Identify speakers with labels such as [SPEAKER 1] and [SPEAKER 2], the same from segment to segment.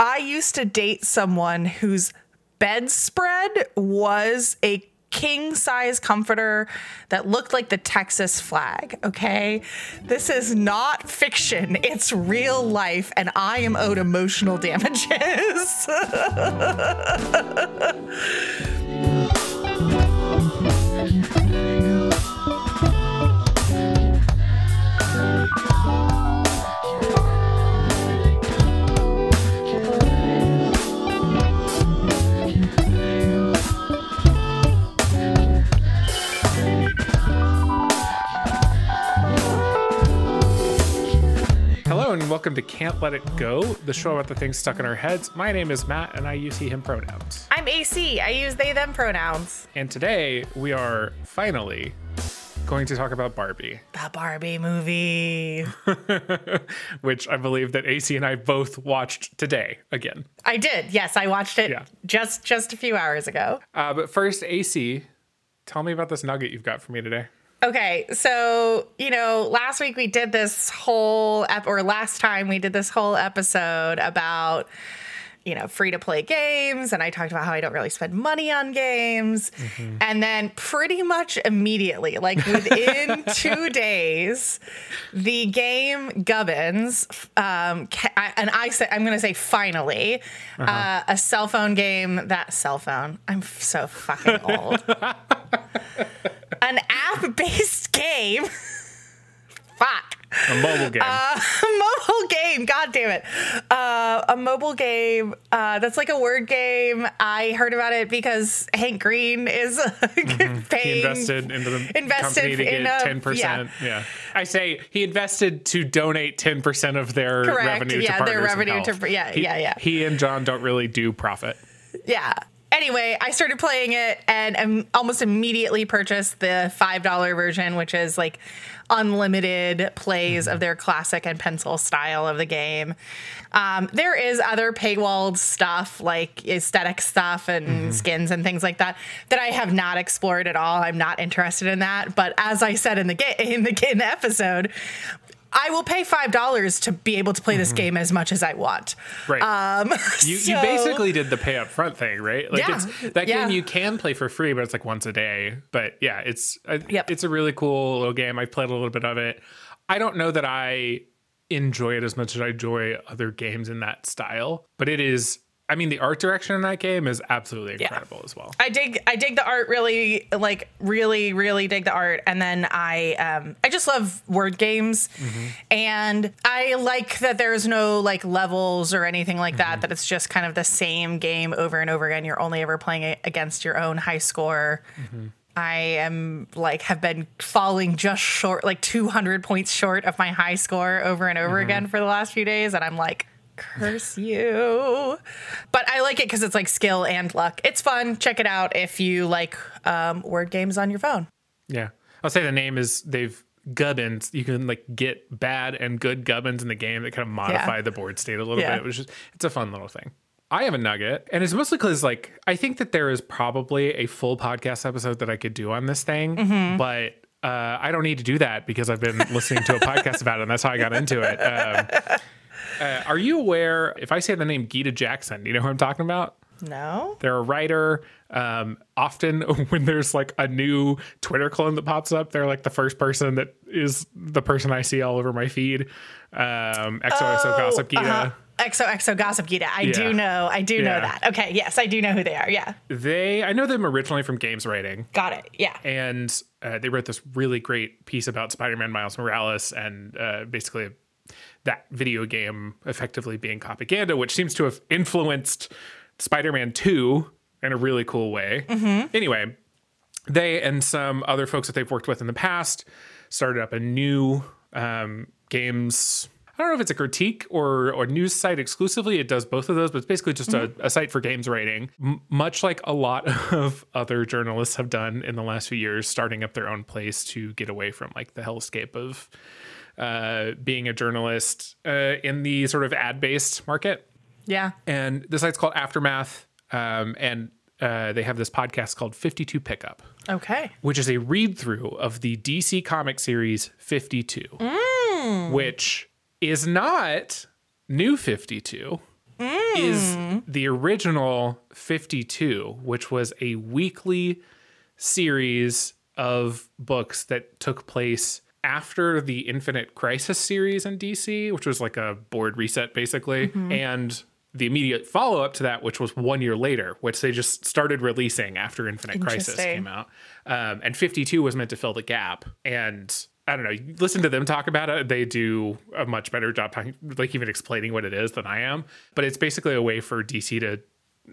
[SPEAKER 1] I used to date someone whose bedspread was a king size comforter that looked like the Texas flag. Okay. This is not fiction, it's real life, and I am owed emotional damages.
[SPEAKER 2] and welcome to Can't Let It Go, the show about the things stuck in our heads. My name is Matt and I use he, him pronouns.
[SPEAKER 1] I'm AC. I use they, them pronouns.
[SPEAKER 2] And today we are finally going to talk about Barbie,
[SPEAKER 1] The Barbie movie.
[SPEAKER 2] which I believe that AC and I both watched today again.
[SPEAKER 1] I did. Yes, I watched it
[SPEAKER 2] Yeah.
[SPEAKER 1] just just a few hours ago.
[SPEAKER 2] Uh, but first, AC, tell me about this nugget you've got for me today.
[SPEAKER 1] Okay, so you know, last week we did this whole ep- or last time we did this whole episode about you know free to play games, and I talked about how I don't really spend money on games, and then pretty much immediately, like within two days, the game Gubbins, um, and I said I'm going to say finally, uh a cell phone game that cell phone. I'm so fucking old an app-based game. Fuck.
[SPEAKER 2] A mobile game.
[SPEAKER 1] A mobile game. God damn it. Uh, a mobile game uh, that's like a word game. I heard about it because Hank Green is paying.
[SPEAKER 2] he invested into the
[SPEAKER 1] invested
[SPEAKER 2] company to
[SPEAKER 1] in
[SPEAKER 2] get ten percent. Yeah. I say he invested to donate ten percent of their
[SPEAKER 1] Correct.
[SPEAKER 2] revenue
[SPEAKER 1] Yeah,
[SPEAKER 2] to
[SPEAKER 1] their revenue to- yeah,
[SPEAKER 2] He-
[SPEAKER 1] yeah, yeah.
[SPEAKER 2] He and John don't really do profit.
[SPEAKER 1] Yeah. Anyway, I started playing it and um, almost immediately purchased the $5 version, which is like unlimited plays of their classic and pencil style of the game. Um, there is other paywalled stuff like aesthetic stuff and skins and things like that that I have not explored at all. I'm not interested in that. But as I said in the ga- in the in the episode, I will pay five dollars to be able to play this game as much as I want.
[SPEAKER 2] Right.
[SPEAKER 1] Um,
[SPEAKER 2] You, you basically did the pay up front thing, right? Like
[SPEAKER 1] Yeah.
[SPEAKER 2] it's that
[SPEAKER 1] Yeah.
[SPEAKER 2] game you can play for free, but it's like once a day. But yeah, it's uh,
[SPEAKER 1] Yep.
[SPEAKER 2] it's a really cool little game. I've played a little bit of it. I don't know that I enjoy it as much as I enjoy other games in that style, but it is. I mean, the art direction in that game is absolutely incredible as well.
[SPEAKER 1] I dig I dig the art really like really really dig the art. And then I um I just love word games. Mm-hmm. And I like that there's no like levels or anything like that mm-hmm. that it's just kind of the same game over and over again. You're only ever playing it against your own high score. Mm-hmm. I am like have been falling just short like 200 points short of my high score over and over again for the last few days. And I'm like curse you. But I like it because it's like skill and luck. It's fun. Check it out if you like um, word games on your phone.
[SPEAKER 2] Yeah. I'll say the name is they've gubbins. You can like get bad and good gubbins in the game that kind of modify
[SPEAKER 1] Yeah.
[SPEAKER 2] the board state a little
[SPEAKER 1] Yeah.
[SPEAKER 2] bit. Which is it's a fun little thing. I have a nugget, and it's mostly because like I think that there is probably a full podcast episode that I could do on this thing,
[SPEAKER 1] Mm-hmm.
[SPEAKER 2] but uh, I don't need to do that because I've been listening to a podcast about it, and that's how I got into it. Um, uh, are you aware? If I say the name Gita Jackson, do you know who I'm talking about?
[SPEAKER 1] No?
[SPEAKER 2] They're a writer. Um, often, when there's like a new Twitter clone that pops up, they're like the first person that is the person I see all over my feed. Um, XOXO Gossip Gita.
[SPEAKER 1] Uh-huh. XOXO Gossip Gita. I
[SPEAKER 2] Yeah.
[SPEAKER 1] do know. I do
[SPEAKER 2] Yeah.
[SPEAKER 1] know that. Okay. Yes, I do know who they are. Yeah.
[SPEAKER 2] They, I know them originally from games writing,
[SPEAKER 1] Got it. Yeah.
[SPEAKER 2] and uh, they wrote this really great piece about Spider-Man Miles Morales, and uh, basically that video game effectively being propaganda, which seems to have influenced Spider-Man Two in a really cool way. Anyway, they and some other folks that they've worked with in the past started up a new um, games. I don't know if it's a critique or or news site exclusively. It does both of those, but it's basically just a, a site for games writing, M- much like a lot of other journalists have done in the last few years, starting up their own place to get away from like the hellscape of uh, being a journalist uh, in the sort of ad based market
[SPEAKER 1] Yeah.
[SPEAKER 2] and the site's called Aftermath, um, and uh, they have this podcast called 52 Pickup,
[SPEAKER 1] Okay.
[SPEAKER 2] which is a read through of the DC comic series 52, which is not new 52. is the original 52, which was a weekly series of books that took place after the Infinite Crisis series in DC, which was like a board reset basically, and the immediate follow up to that, which was one year later, which they just started releasing after Infinite Crisis came out. Um, and 52 was meant to fill the gap. And I don't know, listen to them talk about it. They do a much better job talking, like even explaining what it is than I am. But it's basically a way for DC to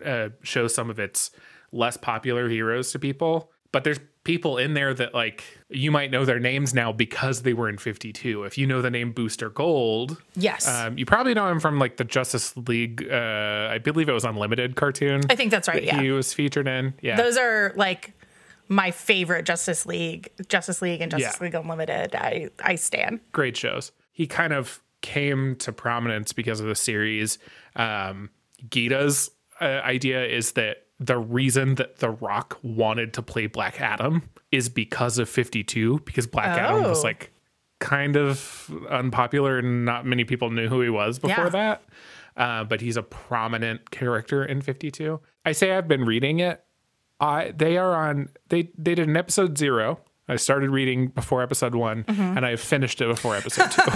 [SPEAKER 2] uh, show some of its less popular heroes to people. But there's people in there that like you might know their names now because they were in 52. If you know the name Booster Gold,
[SPEAKER 1] Yes.
[SPEAKER 2] um, you probably know him from like the Justice League. Uh, I believe it was Unlimited cartoon.
[SPEAKER 1] I think that's right.
[SPEAKER 2] that
[SPEAKER 1] Yeah.
[SPEAKER 2] he was featured in. Yeah,
[SPEAKER 1] Those are like my favorite Justice League, Justice League and Justice
[SPEAKER 2] Yeah.
[SPEAKER 1] League Unlimited. I I stand.
[SPEAKER 2] great shows. He kind of came to prominence because of the series. Um, Gita's uh, idea is that the reason that The Rock wanted to play Black Adam is because of 52, because Black Adam was
[SPEAKER 1] Oh.
[SPEAKER 2] like kind of unpopular and not many people knew who he was before
[SPEAKER 1] Yeah.
[SPEAKER 2] that. Uh, but he's a prominent character in 52. I say I've been reading it. I they are on they they did an episode zero. I started reading before episode one,
[SPEAKER 1] Mm-hmm.
[SPEAKER 2] and I finished it before episode two.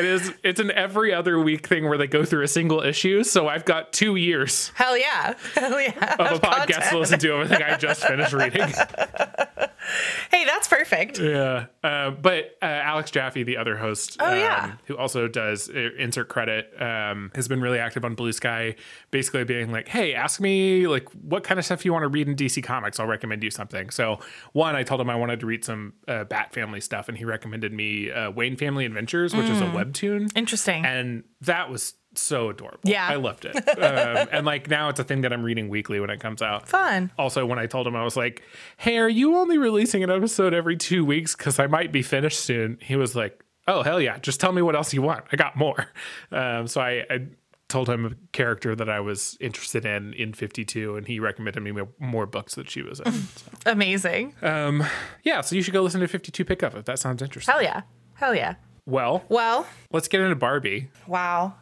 [SPEAKER 2] it is it's an every other week thing where they go through a single issue. So I've got two years
[SPEAKER 1] Hell yeah. Hell yeah.
[SPEAKER 2] of a podcast to listen to everything I just finished reading.
[SPEAKER 1] Hey, that's perfect.
[SPEAKER 2] Yeah, uh, but uh, Alex Jaffe, the other host,
[SPEAKER 1] Oh, yeah.
[SPEAKER 2] who also does uh, insert credit, um, has been really active on Blue Sky, basically being like, "Hey, ask me like what kind of stuff you want to read in DC Comics. I'll recommend you something." So, one, I told him I wanted to read some uh, Bat Family stuff, and he recommended me uh, Wayne Family Adventures, which
[SPEAKER 1] Mm.
[SPEAKER 2] is a webtoon,
[SPEAKER 1] Interesting.
[SPEAKER 2] and that was so adorable.
[SPEAKER 1] Yeah.
[SPEAKER 2] I loved it, um, and like now it's a thing that I'm reading weekly when it comes out
[SPEAKER 1] Fun.
[SPEAKER 2] also when i told him i was like hey are you only releasing an episode every two weeks because i might be finished soon he was like oh hell yeah just tell me what else you want i got more um, so I, I told him a character that i was interested in in 52 and he recommended me more- books that she was in So,
[SPEAKER 1] Amazing.
[SPEAKER 2] yeah so you should go listen to 52 pickup if that sounds interesting
[SPEAKER 1] Hell yeah. Hell yeah.
[SPEAKER 2] well
[SPEAKER 1] Well,
[SPEAKER 2] let's get into barbie
[SPEAKER 1] wow.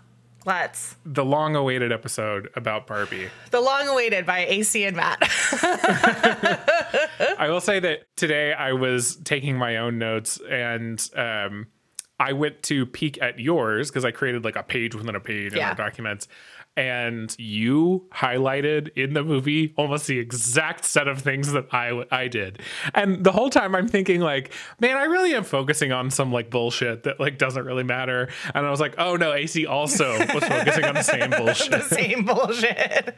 [SPEAKER 1] Let's.
[SPEAKER 2] the long awaited episode about barbie
[SPEAKER 1] The long awaited by AC and Matt.
[SPEAKER 2] I will say that today I was taking my own notes and um, I went to peek at yours because I created like a page within a page in our documents. And you highlighted in the movie almost the exact set of things that I I did. And the whole time I'm thinking like, man, I really am focusing on some like bullshit that like doesn't really matter. And I was like, oh no, AC also was focusing on the same bullshit.
[SPEAKER 1] the same bullshit.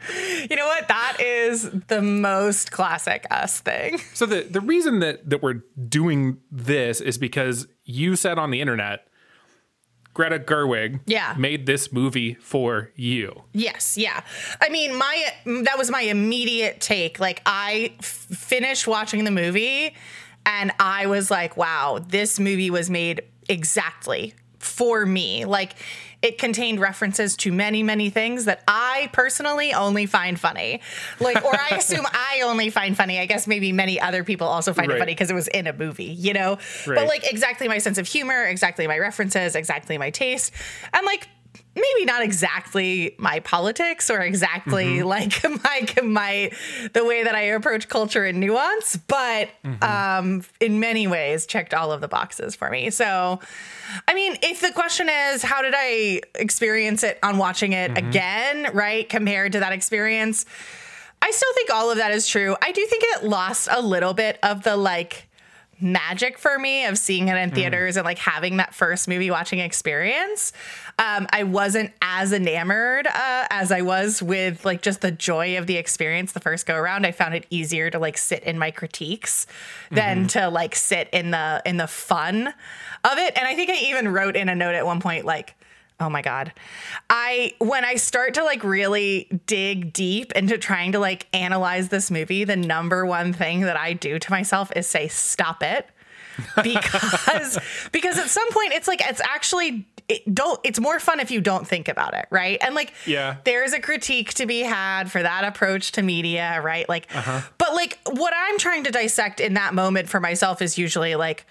[SPEAKER 1] You know what? That is the most classic us thing.
[SPEAKER 2] So the the reason that that we're doing this is because you said on the internet, Greta Gerwig,
[SPEAKER 1] Yeah.
[SPEAKER 2] made this movie for you.
[SPEAKER 1] Yes, yeah. I mean, my that was my immediate take. Like I f- finished watching the movie and I was like, wow, this movie was made exactly for me. Like it contained references to many, many things that I personally only find funny. Like, or I assume I only find funny. I guess maybe many other people also find
[SPEAKER 2] Right.
[SPEAKER 1] it funny because it was in a movie, you know?
[SPEAKER 2] Right.
[SPEAKER 1] But like exactly my sense of humor, exactly my references, exactly my taste. And like maybe not exactly my politics or exactly mm-hmm. like my my the way that I approach culture and nuance, but mm-hmm. um in many ways checked all of the boxes for me. So I mean, if the question is how did I experience it on watching it mm-hmm. again, right? Compared to that experience, I still think all of that is true. I do think it lost a little bit of the like magic for me of seeing it in theaters and like having that first movie watching experience. Um, I wasn't as enamored uh, as I was with like just the joy of the experience the first go around. I found it easier to like sit in my critiques than to like sit in the in the fun of it. And I think I even wrote in a note at one point like Oh my god. I when I start to like really dig deep into trying to like analyze this movie, the number one thing that I do to myself is say stop it. because because at some point it's like it's actually it don't it's more fun if you don't think about it, right? And like
[SPEAKER 2] Yeah.
[SPEAKER 1] there's a critique to be had for that approach to media, right? Like uh-huh. but like what I'm trying to dissect in that moment for myself is usually like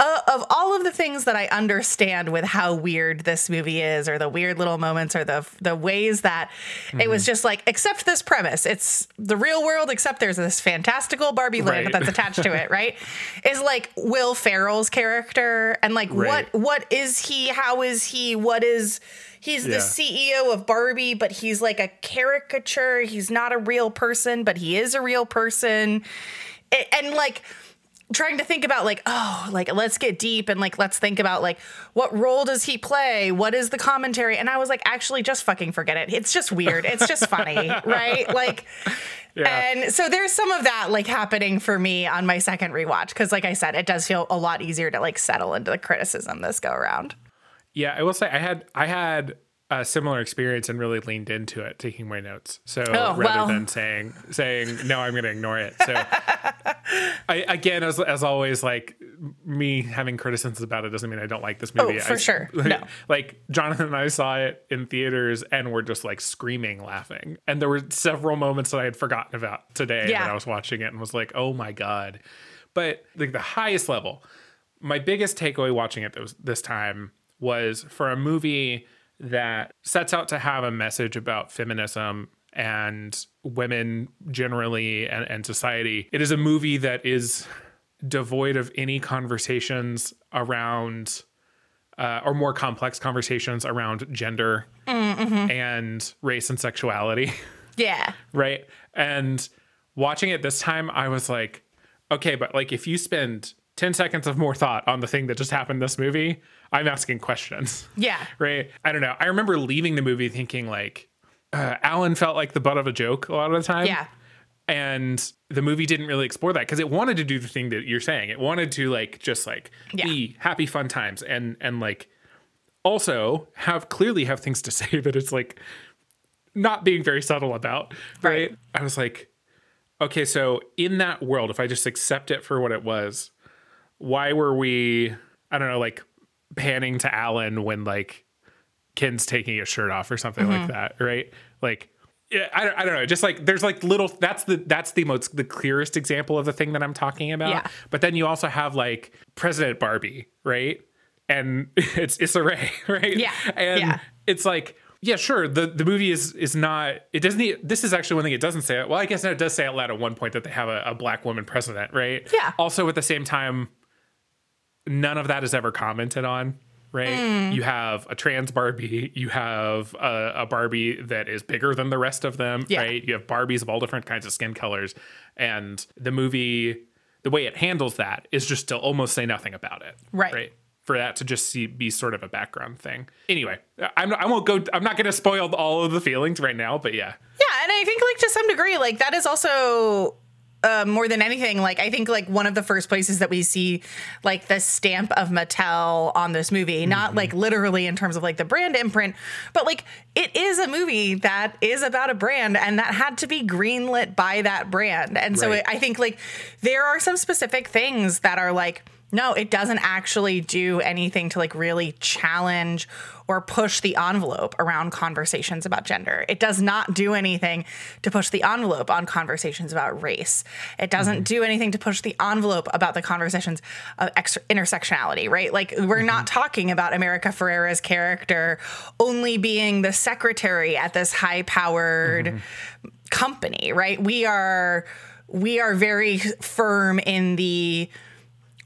[SPEAKER 1] uh, of all of the things that I understand with how weird this movie is, or the weird little moments, or the the ways that mm-hmm. it was just like, accept this premise. It's the real world, except there's this fantastical Barbie land right. that's attached to it, right? Is like Will Ferrell's character, and like right. what what is he? How is he? What is he's yeah. the CEO of Barbie, but he's like a caricature. He's not a real person, but he is a real person, and, and like trying to think about like oh like let's get deep and like let's think about like what role does he play? What is the commentary? And i was like actually just fucking forget it. It's just weird. It's just funny right? Like yeah. and so there's some of that like happening for me on my second rewatch because like i said it does feel a lot easier to like settle into the criticism this go around
[SPEAKER 2] yeah i will say i had i had a similar experience and really leaned into it, taking my notes. So oh, rather than saying saying no, I'm going to ignore it. So I, again, as as always, like me having criticisms about it doesn't mean I don't like this oh, movie.
[SPEAKER 1] Oh, for
[SPEAKER 2] I,
[SPEAKER 1] sure.
[SPEAKER 2] Like,
[SPEAKER 1] no.
[SPEAKER 2] like Jonathan and I saw it in theaters and we're just like screaming, laughing. And there were several moments that I had forgotten about today yeah. when I was watching it and was like, oh my god. But like the highest level, my biggest takeaway watching it this time was for a movie that sets out to have a message about feminism and women generally and, and society. It is a movie that is devoid of any conversations around uh, or more complex conversations around gender mm-hmm. and race and sexuality.
[SPEAKER 1] Yeah.
[SPEAKER 2] right. And watching it this time, I was like, okay, but like if you spend 10 seconds of more thought on the thing that just happened in this movie, I'm asking questions.
[SPEAKER 1] Yeah.
[SPEAKER 2] Right. I don't know. I remember leaving the movie thinking like, uh, Allan felt like the butt of a joke a lot of the time.
[SPEAKER 1] Yeah.
[SPEAKER 2] And the movie didn't really explore that because it wanted to do the thing that you're saying. It wanted to like just like yeah. be happy, fun times and and like also have clearly have things to say that it's like not being very subtle about. Right. right. I was like, okay, so in that world, if I just accept it for what it was, why were we I don't know, like panning to Allan when like Ken's taking his shirt off or something mm-hmm. like that, right? Like yeah, I don't, I don't know. Just like there's like little that's the that's the most the clearest example of the thing that I'm talking about. Yeah. But then you also have like President Barbie, right? And it's Issa Rae, right?
[SPEAKER 1] Yeah.
[SPEAKER 2] And
[SPEAKER 1] yeah.
[SPEAKER 2] it's like yeah, sure. The the movie is is not. It doesn't. This is actually one thing it doesn't say. Well, I guess it does say out loud at one point that they have a, a black woman president, right?
[SPEAKER 1] Yeah.
[SPEAKER 2] Also, at the same time, none of that is ever commented on right? Mm. You have a trans Barbie, you have a, a, Barbie that is bigger than the rest of them, yeah. right? You have Barbies of all different kinds of skin colors, and the movie, the way it handles that is just to almost say nothing about it,
[SPEAKER 1] right?
[SPEAKER 2] Right. For that to just see, be sort of a background thing. Anyway, I'm, I won't go. I'm not going to spoil all of the feelings right now, but yeah.
[SPEAKER 1] Yeah, and I think like to some degree, like that is also uh, more than anything, like I think like one of the first places that we see like the stamp of Mattel on this movie, mm-hmm. not like literally in terms of like the brand imprint, but like it is a movie that is about a brand and that had to be greenlit by that brand. And so it, I think like there are some specific things that are like no, it doesn't actually do anything to like really challenge or push the envelope around conversations about gender. It does not do anything to push the envelope on conversations about race. It doesn't mm-hmm. do anything to push the envelope about the conversations of ex- intersectionality, right? Like we're mm-hmm. not talking about America Ferrera's character only being the secretary at this high-powered mm-hmm. company, right? We are we are very firm in the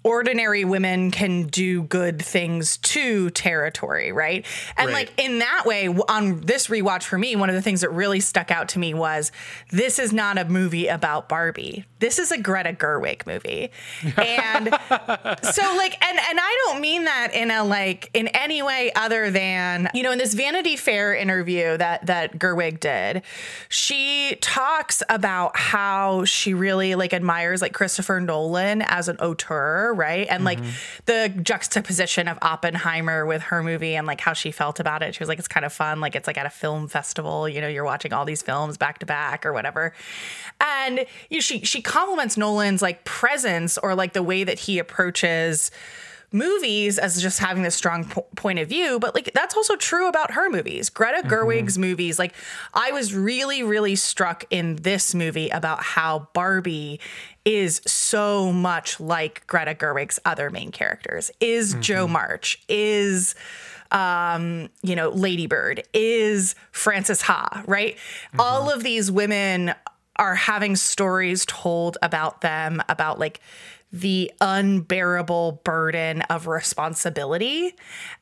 [SPEAKER 1] ordinary women can do good things to territory, right? And right. like in that way, on this rewatch for me, one of the things that really stuck out to me was this is not a movie about Barbie. This is a Greta Gerwig movie. And so like and and I don't mean that in a like in any way other than, you know, in this Vanity Fair interview that that Gerwig did, she talks about how she really like admires like Christopher Nolan as an auteur right? And mm-hmm. like the juxtaposition of Oppenheimer with her movie and like how she felt about it. She was like, it's kind of fun. Like it's like at a film festival, you know, you're watching all these films back to back or whatever. And you know, she she compliments Nolan's like presence or like the way that he approaches movies as just having this strong po- point of view, but like that's also true about her movies. Greta mm-hmm. Gerwig's movies, like I was really, really struck in this movie about how Barbie is so much like Greta Gerwig's other main characters. Is mm-hmm. Jo March, is um, you know, Ladybird, is Frances Ha, right? All mm-hmm. of these women are having stories told about them about like the unbearable burden of responsibility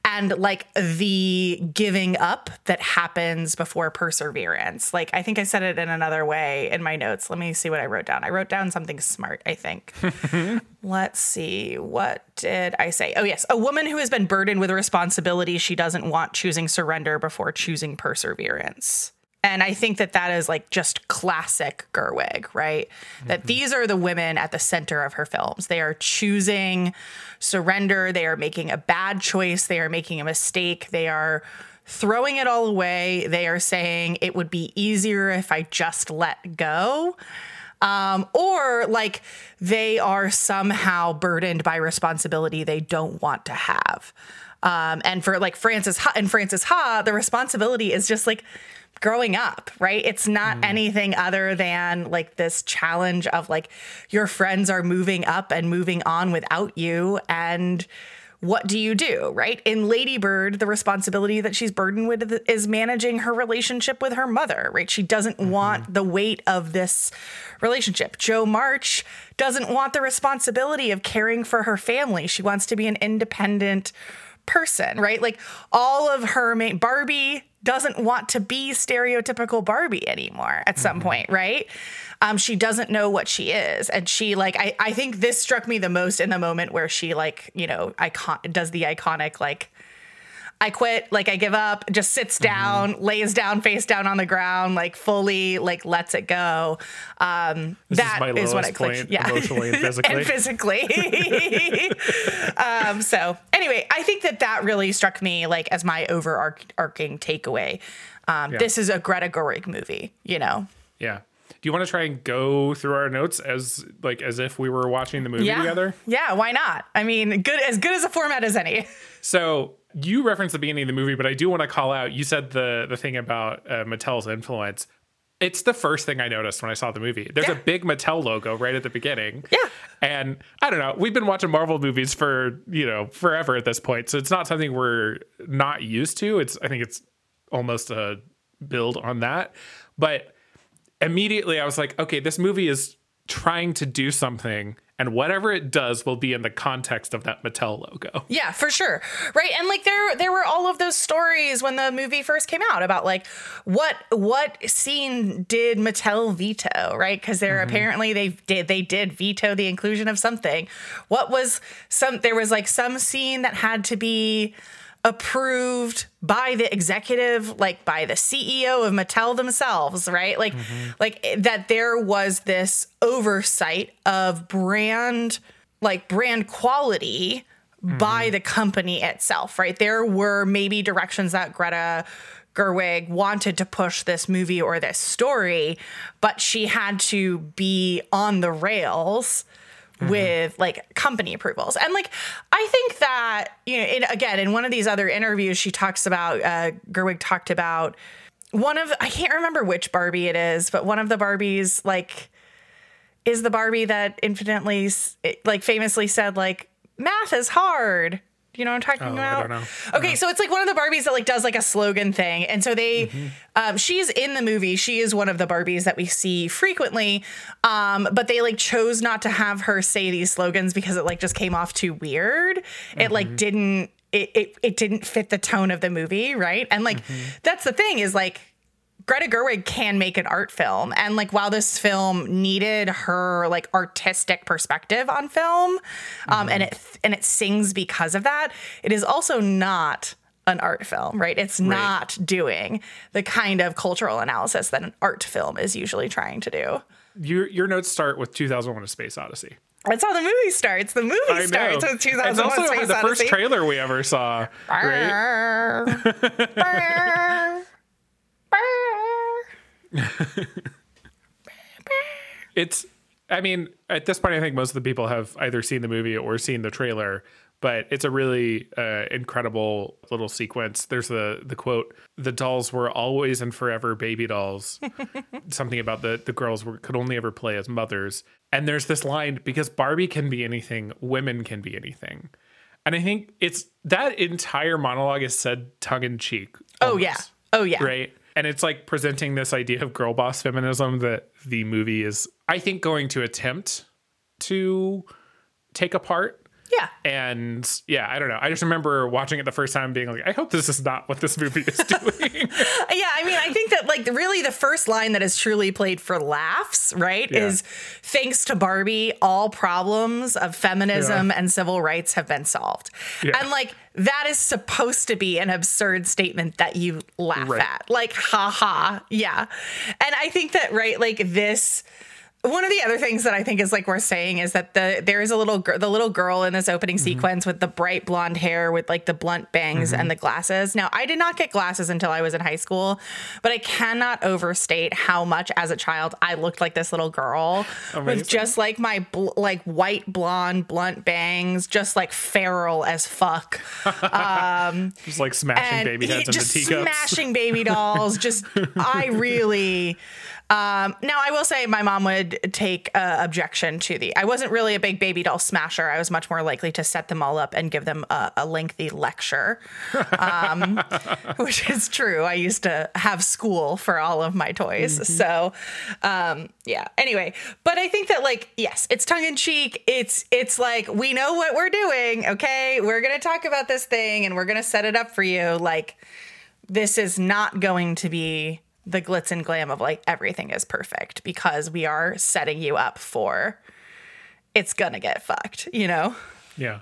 [SPEAKER 1] and like the giving up that happens before perseverance. Like, I think I said it in another way in my notes. Let me see what I wrote down. I wrote down something smart, I think. Let's see. What did I say? Oh, yes. A woman who has been burdened with responsibility she doesn't want choosing surrender before choosing perseverance. And I think that that is like just classic Gerwig, right? That these are the women at the center of her films. They are choosing surrender. They are making a bad choice. They are making a mistake. They are throwing it all away. They are saying it would be easier if I just let go. Um, or like they are somehow burdened by responsibility they don't want to have. Um, and for like Frances ha- and Frances Ha, the responsibility is just like growing up, right? It's not mm. anything other than like this challenge of like your friends are moving up and moving on without you and what do you do, right? In Ladybird, the responsibility that she's burdened with is managing her relationship with her mother, right? She doesn't mm-hmm. want the weight of this relationship. Jo March doesn't want the responsibility of caring for her family. She wants to be an independent person, right? Like all of her main Barbie doesn't want to be stereotypical Barbie anymore at some point, right? Um, she doesn't know what she is. And she like I, I think this struck me the most in the moment where she like, you know, icon does the iconic like I quit, like I give up, just sits down, lays down, face down on the ground, like fully like lets it go. Um
[SPEAKER 2] This
[SPEAKER 1] that
[SPEAKER 2] is
[SPEAKER 1] is what I clicked. Yeah.
[SPEAKER 2] emotionally and physically.
[SPEAKER 1] and physically. um so anyway, I think that that really struck me like as my overarching takeaway. Um,
[SPEAKER 2] Yeah.
[SPEAKER 1] This is a Greta Gerwig movie, you know.
[SPEAKER 2] Yeah. Do you want to try and go through our notes as like as if we were watching the movie
[SPEAKER 1] Yeah,
[SPEAKER 2] together?
[SPEAKER 1] yeah. Why not? I mean, good as good as a format as any.
[SPEAKER 2] So you referenced the beginning of the movie, but I do want to call out. You said the the thing about uh, Mattel's influence. It's the first thing I noticed when I saw the movie. There's a big Mattel logo right at the beginning.
[SPEAKER 1] Yeah.
[SPEAKER 2] And I don't know. We've been watching Marvel movies for you know forever at this point, so it's not something we're not used to. It's I think it's almost a build on that, but immediately I was like, okay, this movie is trying to do something, and whatever it does will be in the context of that Mattel logo.
[SPEAKER 1] Yeah, for sure. Right. And like there there were all of those stories when the movie first came out about like what what scene did Mattel veto, right? Cuz they're mm-hmm. apparently they did they did veto the inclusion of something. What was some there was like some scene that had to be approved by the executive like by the CEO of Mattel themselves, right? Like mm-hmm. like eh, that there was this oversight of brand like brand quality by mm-hmm. the company itself, right? There were maybe directions that Greta Gerwig wanted to push this movie or this story, but she had to be on the rails with like company approvals. And like I think that you know, in, again, in one of these other interviews she talks about uh Gerwig talked about one of I can't remember which Barbie it is, but one of the Barbies like is the Barbie that infinitely like famously said like math is hard. You know what I'm talking
[SPEAKER 2] Oh, I
[SPEAKER 1] about?
[SPEAKER 2] don't know.
[SPEAKER 1] Okay, so it's like one of the Barbies that like does like a slogan thing, and so they,
[SPEAKER 2] Mm-hmm.
[SPEAKER 1] um, she's in the movie. She is one of the Barbies that we see frequently, um, but they like chose not to have her say these slogans because it like just came off too weird. It
[SPEAKER 2] Mm-hmm.
[SPEAKER 1] like didn't it, it it didn't fit the tone of the movie, right? And like
[SPEAKER 2] Mm-hmm.
[SPEAKER 1] that's the thing is like Greta Gerwig can make an art film. And like while this film needed her like artistic perspective on film, um, and it and it sings because of that, it is also not an art film, right? It's not doing the kind of cultural analysis that an art film is usually trying to do.
[SPEAKER 2] Your your notes start with 2001: A Space Odyssey.
[SPEAKER 1] That's how the movie starts. The movie
[SPEAKER 2] I
[SPEAKER 1] starts
[SPEAKER 2] know.
[SPEAKER 1] with 2001
[SPEAKER 2] It's also
[SPEAKER 1] Space
[SPEAKER 2] the first trailer we ever saw. Right? It's. I mean, at this point, I think most of the people have either seen the movie or seen the trailer. but it's a really uh, incredible little sequence. There's the the quote: "The dolls were always and forever baby dolls." Something about the the girls were, could only ever play as mothers. And there's this line because Barbie can be anything, women can be anything. And I think it's that entire monologue is said tongue in cheek.
[SPEAKER 1] Oh yeah. Oh yeah.
[SPEAKER 2] Right. And it's like presenting this idea of girl boss feminism that the movie is, I think, going to attempt to take apart.
[SPEAKER 1] Yeah.
[SPEAKER 2] And yeah, I don't know. I just remember watching it the first time being like, I hope this is not what this movie is doing.
[SPEAKER 1] yeah, I mean, I think that like really the first line that is truly played for laughs, right,
[SPEAKER 2] Yeah.
[SPEAKER 1] is thanks to Barbie, all problems of feminism
[SPEAKER 2] Yeah.
[SPEAKER 1] and civil rights have been solved.
[SPEAKER 2] Yeah.
[SPEAKER 1] And like that is supposed to be an absurd statement that you laugh
[SPEAKER 2] Right.
[SPEAKER 1] at. Like, haha. Yeah. And I think that, right, like this one of the other things that I think is like worth saying is that the there is a little girl, the little girl in this opening mm-hmm. sequence with the bright blonde hair with like the blunt bangs and mm-hmm. the glasses. Now, I did not get glasses until I was in high school, but I cannot overstate how much as a child I looked like this little girl
[SPEAKER 2] Amazing.
[SPEAKER 1] with just like my bl- like white blonde blunt bangs, just like feral as fuck um,
[SPEAKER 2] just like smashing baby heads
[SPEAKER 1] he-
[SPEAKER 2] into
[SPEAKER 1] just
[SPEAKER 2] teacups.
[SPEAKER 1] smashing baby dolls. Just I really. Um, now I will say my mom would take uh, objection to the. I wasn't really a big baby doll smasher. I was much more likely to set them all up and give them a, a lengthy lecture, um, which is true. I used to have school for all of my toys, so um, yeah. Anyway, but I think that like yes, it's tongue in cheek. It's it's like we know what we're doing. Okay, we're gonna talk about this thing and we're gonna set it up for you. Like this is not going to be the glitz and glam of like everything is perfect because we are setting you up for it's gonna get fucked, you know?
[SPEAKER 2] Yeah.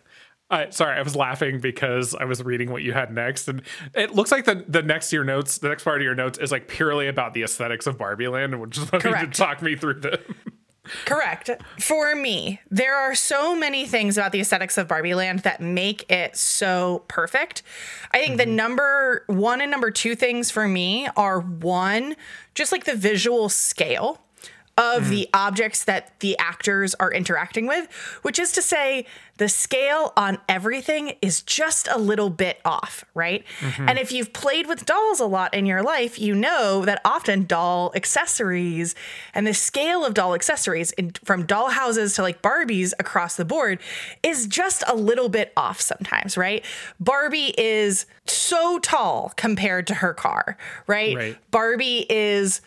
[SPEAKER 2] Uh, sorry, I was laughing because I was reading what you had next, and it looks like the the next your notes, the next part of your notes is like purely about the aesthetics of Barbie Land, and just you to talk me through them.
[SPEAKER 1] Correct. For me, there are so many things about the aesthetics of Barbie Land that make it so perfect. I think the mm-hmm. number one and number two things for me are one, just like the visual scale of mm. the objects that the actors are interacting with, which is to say, the scale on everything is just a little bit off, right? Mm-hmm. And if you've played with dolls a lot in your life, you know that often doll accessories and the scale of doll accessories in, from doll houses to like Barbies across the board is just a little bit off sometimes, right? Barbie is so tall compared to her car, right?
[SPEAKER 2] Right.
[SPEAKER 1] Barbie is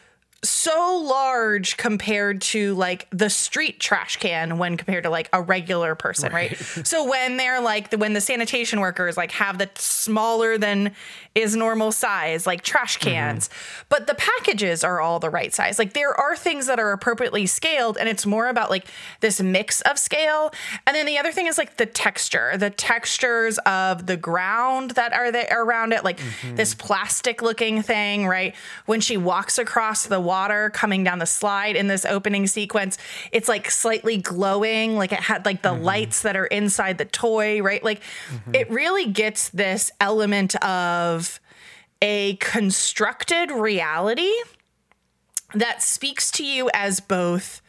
[SPEAKER 1] so large compared to like the street trash can when compared to like a regular person, right? so when they're like the, when the sanitation workers like have the smaller than is normal size like trash mm-hmm. cans, but the packages are all the right size. Like there are things that are appropriately scaled and it's more about like this mix of scale. And then the other thing is like the texture, the textures of the ground that are there around it, like mm-hmm. this plastic looking thing, right? When she walks across the water coming down the slide in this opening sequence, it's like slightly glowing, like it had like the mm-hmm. lights that are inside the toy, right? Like mm-hmm. it really gets this element of a constructed reality that speaks to you as both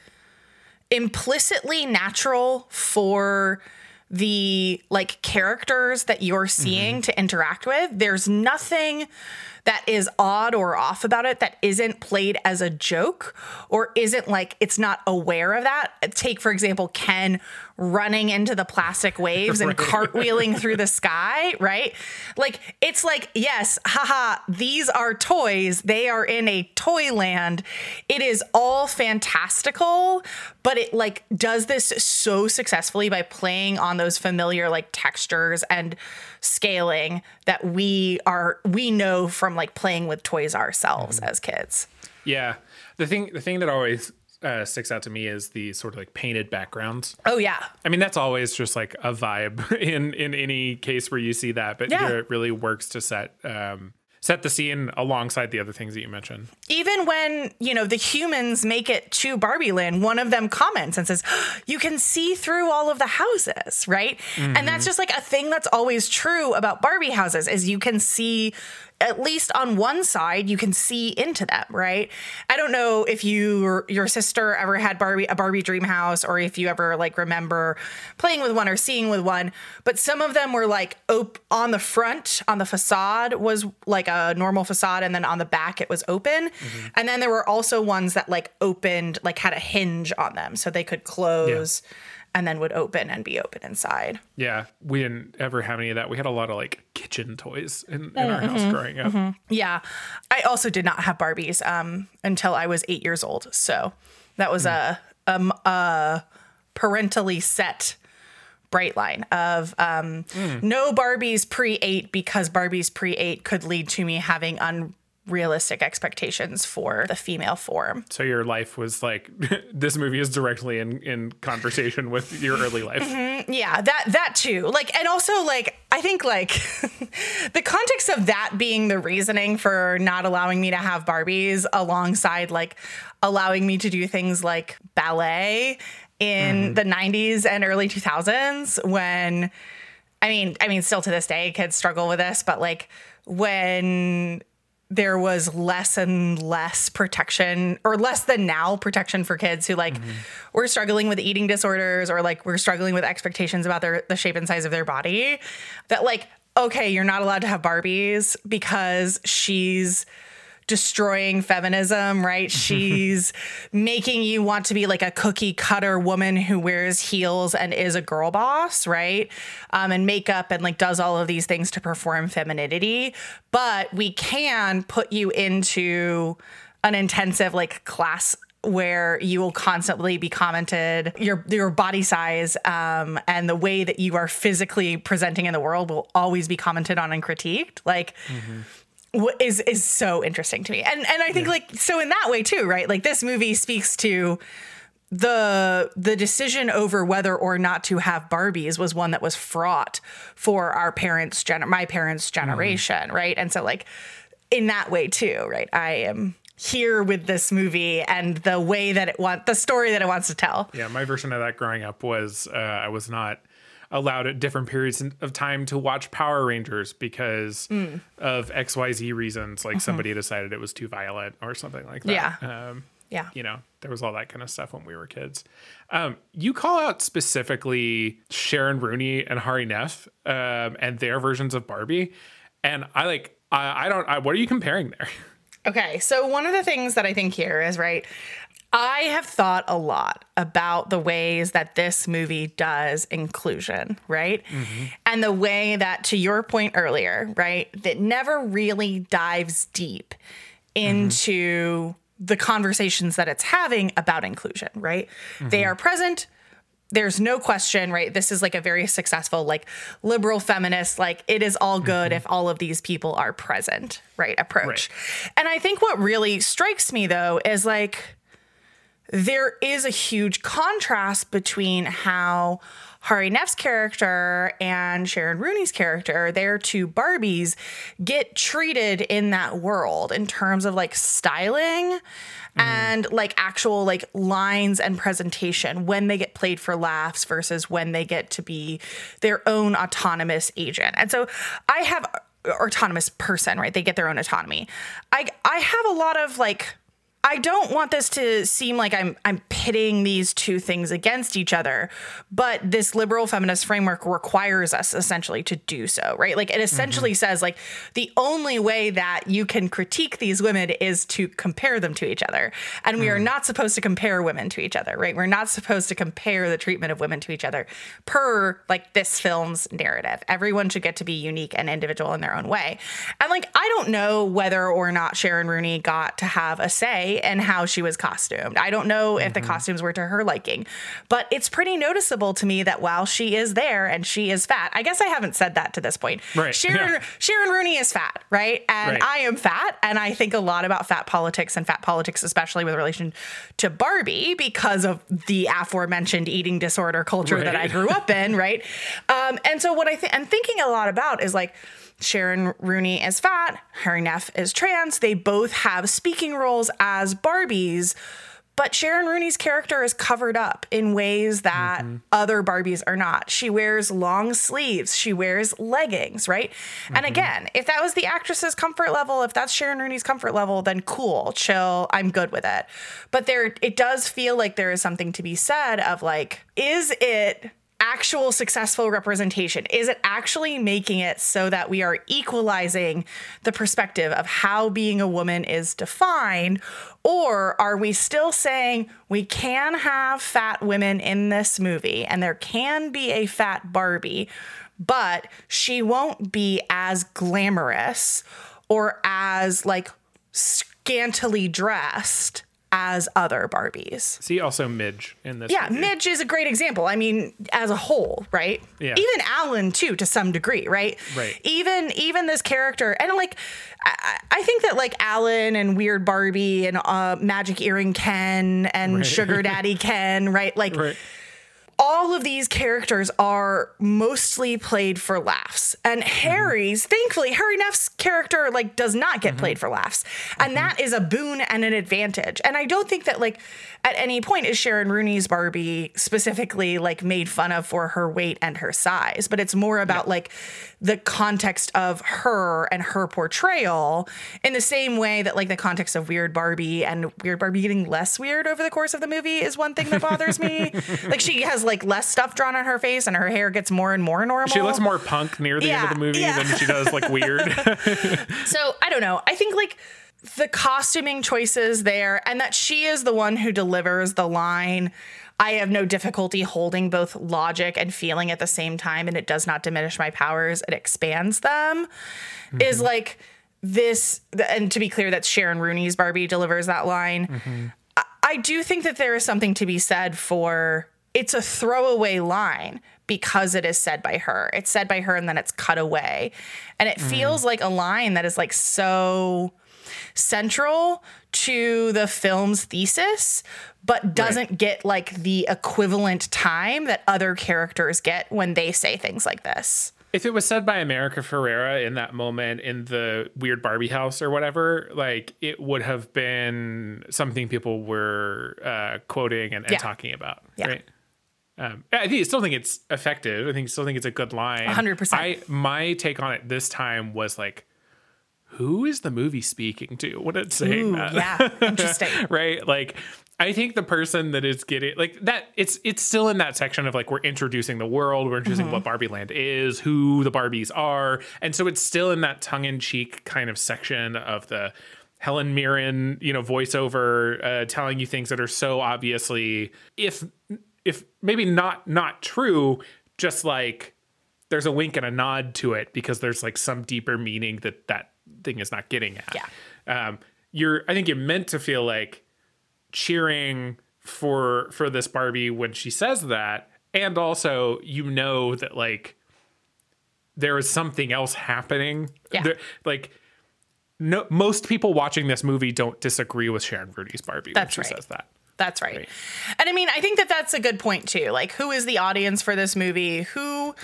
[SPEAKER 1] implicitly natural for the like characters that you're seeing mm-hmm. to interact with. There's nothing that is odd or off about it that isn't played as a joke or isn't like it's not aware of that. Take for example Ken running into the plastic waves and cartwheeling through the sky, right? Like it's like yes, haha, these are toys. They are in a toy land. It is all fantastical, but it like does this so successfully by playing on those familiar like textures and scaling that we are we know from like playing with toys ourselves mm-hmm. as kids.
[SPEAKER 2] Yeah, the thing the thing that always uh, sticks out to me is the sort of like painted backgrounds.
[SPEAKER 1] Oh yeah.
[SPEAKER 2] I mean, that's always just like a vibe in in any case where you see that, but
[SPEAKER 1] Yeah.
[SPEAKER 2] here it really works to set um, set the scene alongside the other things that you mentioned.
[SPEAKER 1] even when you know the humans make it to Barbie Land, one of them comments and says, "You can see through all of the houses, right?" And that's just like a thing that's always true about Barbie houses is you can see at least on one side you can see into them, right? I don't know if you or your sister ever had Barbie a Barbie dream house or if you ever like remember playing with one or seeing with one, but some of them were like op- on the front, on the facade was like a normal facade and then on the back it was open. Mm-hmm. And then there were also ones that like opened like had a hinge on them so they could close. Yeah and then would open and be open inside.
[SPEAKER 2] Yeah, we didn't ever have any of that. We had a lot of like kitchen toys in, in mm-hmm, our house mm-hmm. growing up. Mm-hmm.
[SPEAKER 1] Yeah, I also did not have Barbies um, until I was eight years old. So that was mm. a, a, a parentally set bright line of um, mm. no Barbies pre eight because Barbies pre eight could lead to me having un realistic expectations for the female form.
[SPEAKER 2] So your life was like this movie is directly in in conversation with your early life.
[SPEAKER 1] Mm-hmm. Yeah, that that too. Like and also like I think like the context of that being the reasoning for not allowing me to have Barbies alongside like allowing me to do things like ballet in mm-hmm. the 90s and early 2000s when I mean, I mean still to this day kids struggle with this, but like when there was less and less protection or less than now protection for kids who like mm-hmm. were struggling with eating disorders or like were struggling with expectations about their the shape and size of their body that like okay you're not allowed to have barbies because she's destroying feminism, right? She's making you want to be like a cookie cutter woman who wears heels and is a girl boss, right? Um, and makeup and like does all of these things to perform femininity. But we can put you into an intensive like class where you will constantly be commented your your body size um, and the way that you are physically presenting in the world will always be commented on and critiqued like mm-hmm is is so interesting to me. And and I think yeah. like so in that way too, right? Like this movie speaks to the the decision over whether or not to have Barbies was one that was fraught for our parents gen my parents generation, mm. right? And so like in that way too, right? I am here with this movie and the way that it want the story that it wants to tell.
[SPEAKER 2] Yeah, my version of that growing up was uh, I was not allowed at different periods of time to watch Power Rangers because mm. of XYZ reasons. Like mm-hmm. somebody decided it was too violent or something like that.
[SPEAKER 1] Yeah. Um, yeah.
[SPEAKER 2] You know, there was all that kind of stuff when we were kids. Um, you call out specifically Sharon Rooney and Hari Nef um, and their versions of Barbie. And I like, I, I don't, I, what are you comparing there?
[SPEAKER 1] Okay. So, one of the things that I think here is right, I have thought a lot about the ways that this movie does inclusion, right? Mm-hmm. And the way that, to your point earlier, right, that never really dives deep into mm-hmm. the conversations that it's having about inclusion, right? Mm-hmm. They are present. There's no question, right? This is like a very successful, like liberal feminist, like it is all good mm-hmm. if all of these people are present, right? Approach. Right. And I think what really strikes me though is like, there is a huge contrast between how Hari Nef's character and Sharon Rooney's character, their two Barbies, get treated in that world in terms of like styling mm. and like actual like lines and presentation when they get played for laughs versus when they get to be their own autonomous agent. And so I have autonomous person, right? They get their own autonomy. I I have a lot of like I don't want this to seem like I'm I'm pitting these two things against each other, but this liberal feminist framework requires us essentially to do so, right? Like it essentially mm-hmm. says like the only way that you can critique these women is to compare them to each other. And we mm. are not supposed to compare women to each other, right? We're not supposed to compare the treatment of women to each other per like this film's narrative. Everyone should get to be unique and individual in their own way. And like I don't know whether or not Sharon Rooney got to have a say and how she was costumed. I don't know mm-hmm. if the mm-hmm. costumes were to her liking, but it's pretty noticeable to me that while she is there and she is fat, I guess I haven't said that to this point.
[SPEAKER 2] Right.
[SPEAKER 1] Sharon, yeah. Sharon Rooney is fat, right? And right. I am fat, and I think a lot about fat politics and fat politics, especially with relation to Barbie, because of the aforementioned eating disorder culture right. that I grew up in, right? Um, and so what I think I'm thinking a lot about is like Sharon Rooney is fat, Hari Nef is trans. They both have speaking roles as Barbies. But Sharon Rooney's character is covered up in ways that mm-hmm. other Barbies are not. She wears long sleeves, she wears leggings, right? And mm-hmm. again, if that was the actress's comfort level, if that's Sharon Rooney's comfort level, then cool, chill, I'm good with it. But there it does feel like there is something to be said of like is it actual successful representation? Is it actually making it so that we are equalizing the perspective of how being a woman is defined? Or are we still saying we can have fat women in this movie and there can be a fat Barbie, but she won't be as glamorous or as like scantily dressed as other Barbies?
[SPEAKER 2] See also Midge in this.
[SPEAKER 1] Yeah,
[SPEAKER 2] movie.
[SPEAKER 1] Midge is a great example. I mean, as a whole, right?
[SPEAKER 2] Yeah.
[SPEAKER 1] Even Allan too, to some degree, right?
[SPEAKER 2] Right.
[SPEAKER 1] Even even this character, and like, I, I think that like Allan and Weird Barbie and uh, Magic Earring Ken and
[SPEAKER 2] Right.
[SPEAKER 1] Sugar Daddy Ken, right? Like,
[SPEAKER 2] Right.
[SPEAKER 1] All of these characters are mostly played for laughs. And mm-hmm. Hari's thankfully Hari Nef's character like does not get played mm-hmm. for laughs. And mm-hmm. that is a boon and an advantage. And i don't think that like at any point is sharon rooney's barbie specifically like made fun of for her weight and her size but it's more about like the context of her and her portrayal in the same way that like the context of weird barbie and weird barbie getting less weird over the course of the movie is one thing that bothers me. Like she has like less stuff drawn on her face and her hair gets more and more normal
[SPEAKER 2] She looks more punk near the end of the movie
[SPEAKER 1] yeah.
[SPEAKER 2] than she does like weird.
[SPEAKER 1] So I don't know. I think like the costuming choices there, and that she is the one who delivers the line. I have no difficulty holding both logic and feeling at the same time, and it does not diminish my powers, it expands them. Is mm-hmm. like this, and to be clear, that's Sharon Rooney's Barbie delivers that line. Mm-hmm. I, I do think that there is something to be said for it's a throwaway line because it is said by her. It's said by her and then it's cut away. And it feels like a line that is like so central to the film's thesis but doesn't get like the equivalent time that other characters get when they say things like this.
[SPEAKER 2] if it was said by America Ferrera in that moment in the weird Barbie house or whatever, like it would have been something people were uh, quoting and, and
[SPEAKER 1] Yeah.
[SPEAKER 2] talking about.
[SPEAKER 1] Yeah.
[SPEAKER 2] Right. Um, I think, still think it's effective. I think still think it's a good line.
[SPEAKER 1] 100%.
[SPEAKER 2] I my take on it this time was like, who is the movie speaking to when it's saying
[SPEAKER 1] Ooh,
[SPEAKER 2] that?
[SPEAKER 1] yeah, interesting.
[SPEAKER 2] right? Like I think the person that is getting like that it's it's still in that section of like we're introducing the world, we're introducing
[SPEAKER 1] Mm-hmm.
[SPEAKER 2] what Barbie Land is, who the Barbies are. And so it's still in that tongue-in-cheek kind of section of the Helen Mirren, you know, voiceover uh, telling you things that are so obviously if if maybe not not true, just like there's a wink and a nod to it because there's like some deeper meaning that that thing is not getting at.
[SPEAKER 1] Yeah.
[SPEAKER 2] Um, you're, I think you're meant to feel like cheering for for this Barbie when she says that, and also you know that like there is something else happening.
[SPEAKER 1] Yeah.
[SPEAKER 2] There- like. No, most people watching this movie don't disagree with Sharon Rooney's Barbie
[SPEAKER 1] That's
[SPEAKER 2] when she
[SPEAKER 1] right.
[SPEAKER 2] says that.
[SPEAKER 1] That's right.
[SPEAKER 2] Right.
[SPEAKER 1] And I mean, I think that that's a good point too. Like, who is the audience for this movie? Who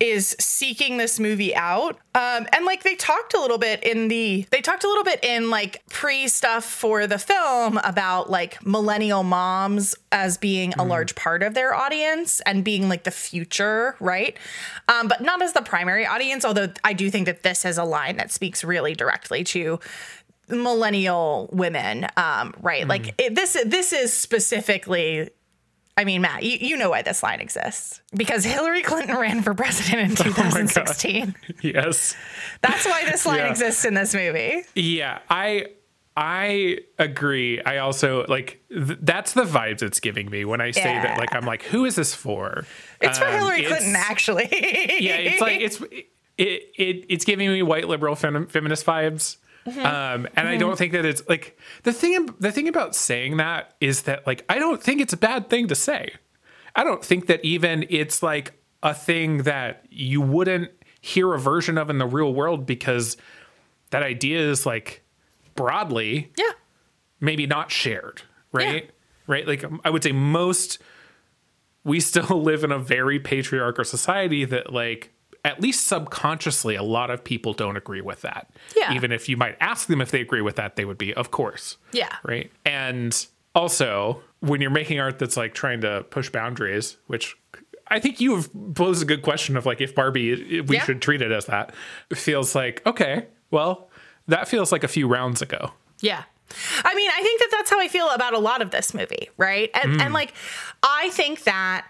[SPEAKER 1] is seeking this movie out? Um, and like, they talked a little bit in the, they talked a little bit in like pre stuff for the film about like millennial moms as being a large part of their audience and being like the future, right? Um, but not as the primary audience, although I do think that this is a line that speaks really directly to millennial women um right like it, this this is specifically I mean, Matt, you, you know why this line exists. Because Hillary Clinton ran for president in 2016.
[SPEAKER 2] Yes.
[SPEAKER 1] That's why this line
[SPEAKER 2] Yeah.
[SPEAKER 1] exists in this movie.
[SPEAKER 2] Yeah, I I agree. I also like th- that's the vibes it's giving me when I say
[SPEAKER 1] Yeah.
[SPEAKER 2] that. Like I'm like, who is this for?
[SPEAKER 1] It's for
[SPEAKER 2] Um,
[SPEAKER 1] Hillary
[SPEAKER 2] it's-
[SPEAKER 1] Clinton, actually.
[SPEAKER 2] Yeah, it's like it's it, it it's giving me white liberal fem- feminist vibes.
[SPEAKER 1] Mm-hmm.
[SPEAKER 2] Um, and I don't think that it's like the thing. The thing about saying that is that like I don't think it's a bad thing to say. I don't think that even it's like a thing that you wouldn't hear a version of in the real world because that idea is like broadly
[SPEAKER 1] yeah.
[SPEAKER 2] maybe not shared, right? Right? Like I would say most we still live in a very patriarchal society that like at least subconsciously a lot of people don't agree with that.
[SPEAKER 1] Yeah.
[SPEAKER 2] Even if you might ask them if they agree with that, they would be, of course.
[SPEAKER 1] Yeah.
[SPEAKER 2] Right? And also, when you're making art that's like trying to push boundaries, which I think you have posed a good question of like if Barbie, if we
[SPEAKER 1] Yeah.
[SPEAKER 2] should treat it as that. It feels like okay, well, that feels like a few rounds ago.
[SPEAKER 1] Yeah. I mean, I think that that's how I feel about a lot of this movie, right? And and mm. like I think that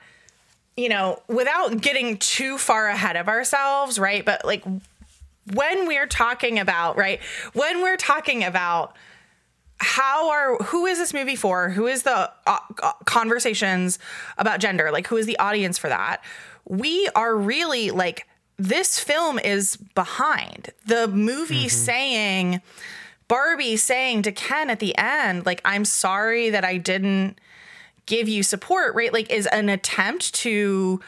[SPEAKER 1] you know, without getting too far ahead of ourselves, right? But like when we're talking about, right? When we're talking about how are who is this movie for? Who is the uh, uh, conversations about gender? Like who is the audience for that? We are really like this film is behind the movie saying Barbie saying to Ken at the end like I'm sorry that I didn't give you support, right? Like is an attempt to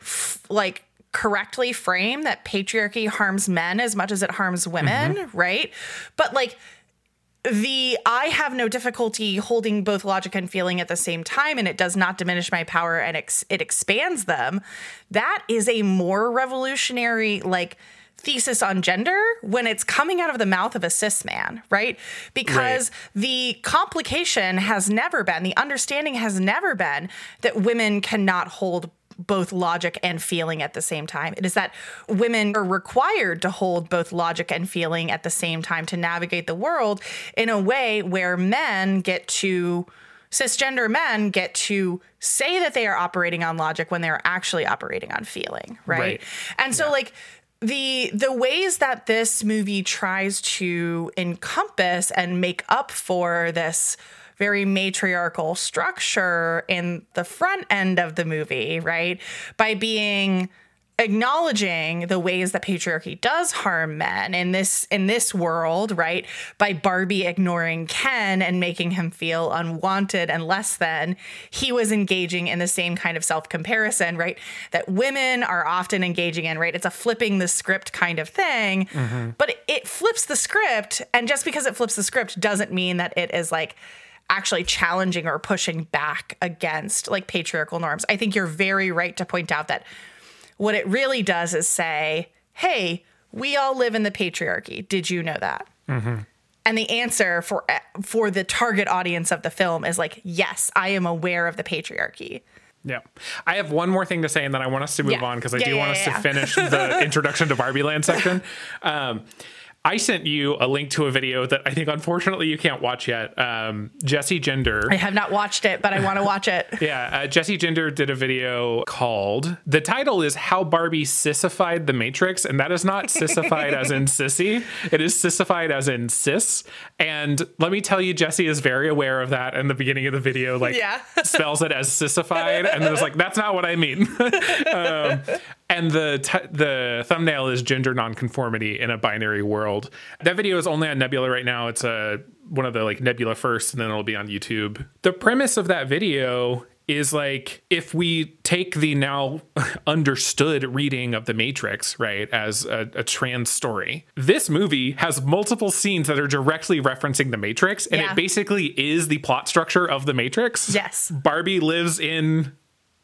[SPEAKER 1] f- like correctly frame that patriarchy harms men as much as it harms women, mm-hmm. right? But like the I have no difficulty holding both logic and feeling at the same time, and it does not diminish my power and ex- it expands them. That is a more revolutionary, like, thesis on gender when it's coming out of the mouth of a cis man, right? Because the complication has never been, the understanding has never been that women cannot hold both logic and feeling at the same time. It is that women are required to hold both logic and feeling at the same time to navigate the world in a way where men get to cisgender men get to say that they are operating on logic when they're actually operating on feeling, right?
[SPEAKER 2] Right.
[SPEAKER 1] And so like the the ways that this movie tries to encompass and make up for this very matriarchal structure in the front end of the movie, right? By being acknowledging the ways that patriarchy does harm men in this in this world right? By barbie ignoring ken and making him feel unwanted and less than he was engaging in the same kind of self-comparison right? That women are often engaging in right? It's a flipping the script kind of thing. Mm-hmm. But it, it flips the script and just because it flips the script doesn't mean that it is like actually challenging or pushing back against like patriarchal norms. I think you're very right to point out that what it really does is say, hey, we all live in the patriarchy. Did you know that? And the answer for for the target audience of the film is like, yes, I am aware of the patriarchy.
[SPEAKER 2] Yeah. I have one more thing to say and then I want us to move
[SPEAKER 1] Yeah.
[SPEAKER 2] on because I
[SPEAKER 1] Yeah,
[SPEAKER 2] do
[SPEAKER 1] yeah,
[SPEAKER 2] want us to finish the introduction to Barbie Land section. Um, I sent you a link to a video that I think unfortunately you can't watch yet. Um, Jesse Gender.
[SPEAKER 1] I have not watched it, but I want to watch it.
[SPEAKER 2] Yeah, uh, Jesse Gender did a video called. The title is "How Barbie Sissified the Matrix," and that is not sissified as in sissy. It is sissified as in cis. And let me tell you, Jesse is very aware of that. In the beginning of the video, like
[SPEAKER 1] Yeah.
[SPEAKER 2] spells it as sissified, and was like, "That's not what I mean." um, and the t- the thumbnail is gender nonconformity in a binary world. That video is only on Nebula right now. It's a one of the like Nebula first, and then it'll be on YouTube. The premise of that video is like if we take the now understood reading of the Matrix, right, as a, a trans story, this movie has multiple scenes that are directly referencing the Matrix, and
[SPEAKER 1] Yeah.
[SPEAKER 2] it basically is the plot structure of the Matrix.
[SPEAKER 1] Yes.
[SPEAKER 2] Barbie lives in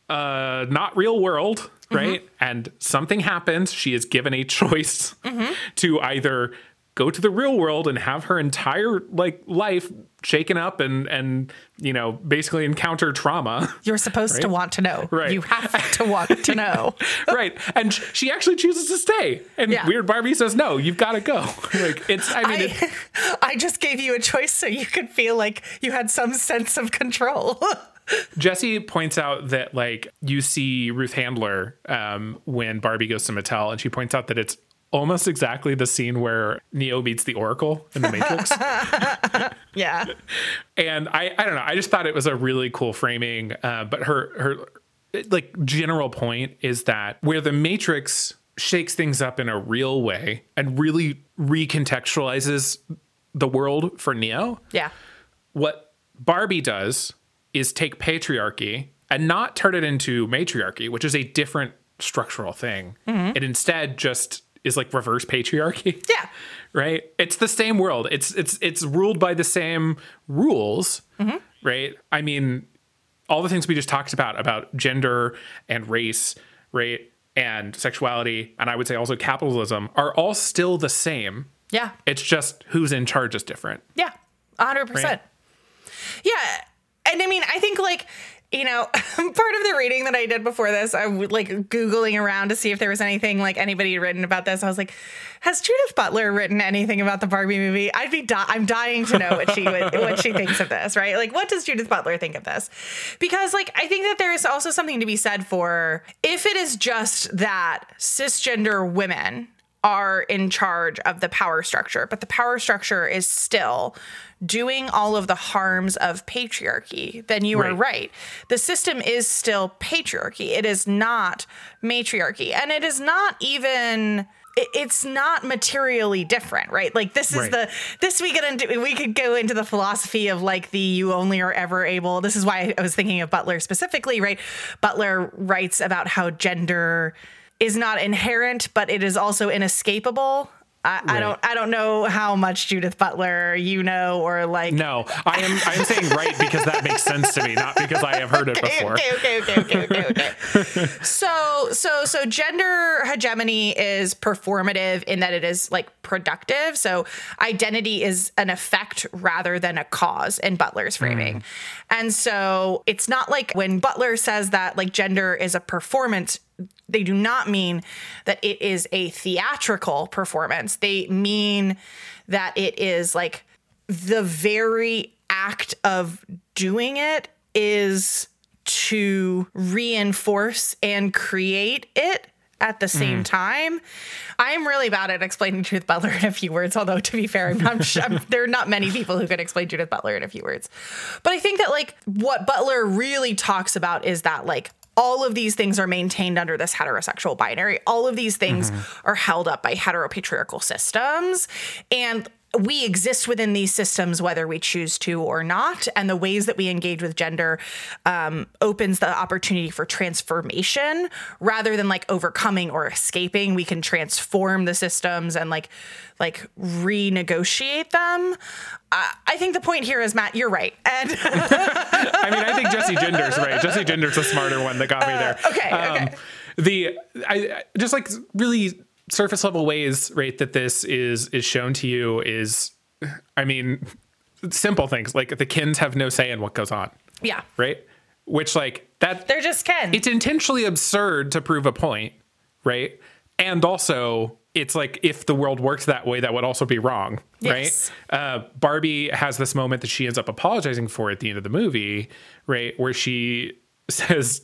[SPEAKER 2] uh not real world right and something happens she is given a choice to either go to the real world and have her entire like life shaken up and and you know basically encounter trauma
[SPEAKER 1] You're supposed to want to know.
[SPEAKER 2] Right.
[SPEAKER 1] You have to want to know.
[SPEAKER 2] right and she actually chooses to stay and
[SPEAKER 1] Yeah.
[SPEAKER 2] weird barbie says no you've got to go like it's i mean it,
[SPEAKER 1] I, I just gave you a choice so you could feel like you had some sense of control.
[SPEAKER 2] Jesse points out that like you see Ruth Handler um, when Barbie goes to Mattel, and she points out that it's almost exactly the scene where Neo meets the Oracle in the Matrix.
[SPEAKER 1] yeah.
[SPEAKER 2] and I, I don't know, I just thought it was a really cool framing. Uh, but her her like general point is that where the Matrix shakes things up in a real way and really recontextualizes the world for Neo,
[SPEAKER 1] Yeah.
[SPEAKER 2] what Barbie does is take patriarchy and not turn it into matriarchy, which is a different structural thing. It instead just is like reverse patriarchy.
[SPEAKER 1] Yeah.
[SPEAKER 2] Right? It's the same world. It's it's it's ruled by the same rules, right? I mean, all the things we just talked about about gender and race, right? And sexuality, and I would say also capitalism are all still the same.
[SPEAKER 1] Yeah.
[SPEAKER 2] It's just who's in charge is different.
[SPEAKER 1] Yeah, 100%.
[SPEAKER 2] Right.
[SPEAKER 1] Yeah. And I mean, I think like you know, part of the reading that I did before this, I was like googling around to see if there was anything like anybody had written about this. I was like, has Judith Butler written anything about the Barbie movie? I'd be di- I'm dying to know what she would, what she thinks of this, right? Like, what does Judith Butler think of this? Because like I think that there is also something to be said for if it is just that cisgender women are in charge of the power structure, but the power structure is still doing all of the harms of patriarchy, then you right. are right. The system is still patriarchy. It is not matriarchy. And it is not even it's not materially different, right? Like this is right. the this we get into we could go into the philosophy of like the you only are ever able. This is why I was thinking of Butler specifically, right? Butler writes about how gender is not inherent, but it is also inescapable. I, right. I, don't I don't know how much Judith Butler you know or like
[SPEAKER 2] No, I am I am saying right because that makes sense to me, not because I have heard it before.
[SPEAKER 1] Okay, okay, okay, okay, okay, okay. so so so gender hegemony is performative in that it is like productive. So identity is an effect rather than a cause in Butler's framing. Mm. And so it's not like when Butler says that like gender is a performance they do not mean that it is a theatrical performance. They mean that it is like the very act of doing it is to reinforce and create it at the same mm. time. I'm really bad at explaining Judith Butler in a few words, although to be fair, I'm, I'm, I'm, there are not many people who can explain Judith Butler in a few words. But I think that like what Butler really talks about is that like all of these things are maintained under this heterosexual binary. All of these things mm-hmm. are held up by heteropatriarchal systems. And we exist within these systems whether we choose to or not. And the ways that we engage with gender um, opens the opportunity for transformation. Rather than like overcoming or escaping we can transform the systems and like like renegotiate them. Uh, i think the point here is matt you're right. And
[SPEAKER 2] i mean i think Jesse Gender's right. Jesse ginder's a smarter one that got me there.
[SPEAKER 1] uh, okay, um, okay.
[SPEAKER 2] the i just like really surface level ways, right, that this is is shown to you is, I mean, simple things like the Kens have no say in what goes on.
[SPEAKER 1] Yeah.
[SPEAKER 2] Right. Which like that
[SPEAKER 1] they're just Ken.
[SPEAKER 2] It's intentionally absurd to prove a point, right? And also it's like if the world worked that way, that would also be wrong, yes. right? Uh, Barbie has this moment that she ends up apologizing for at the end of the movie, right, where she says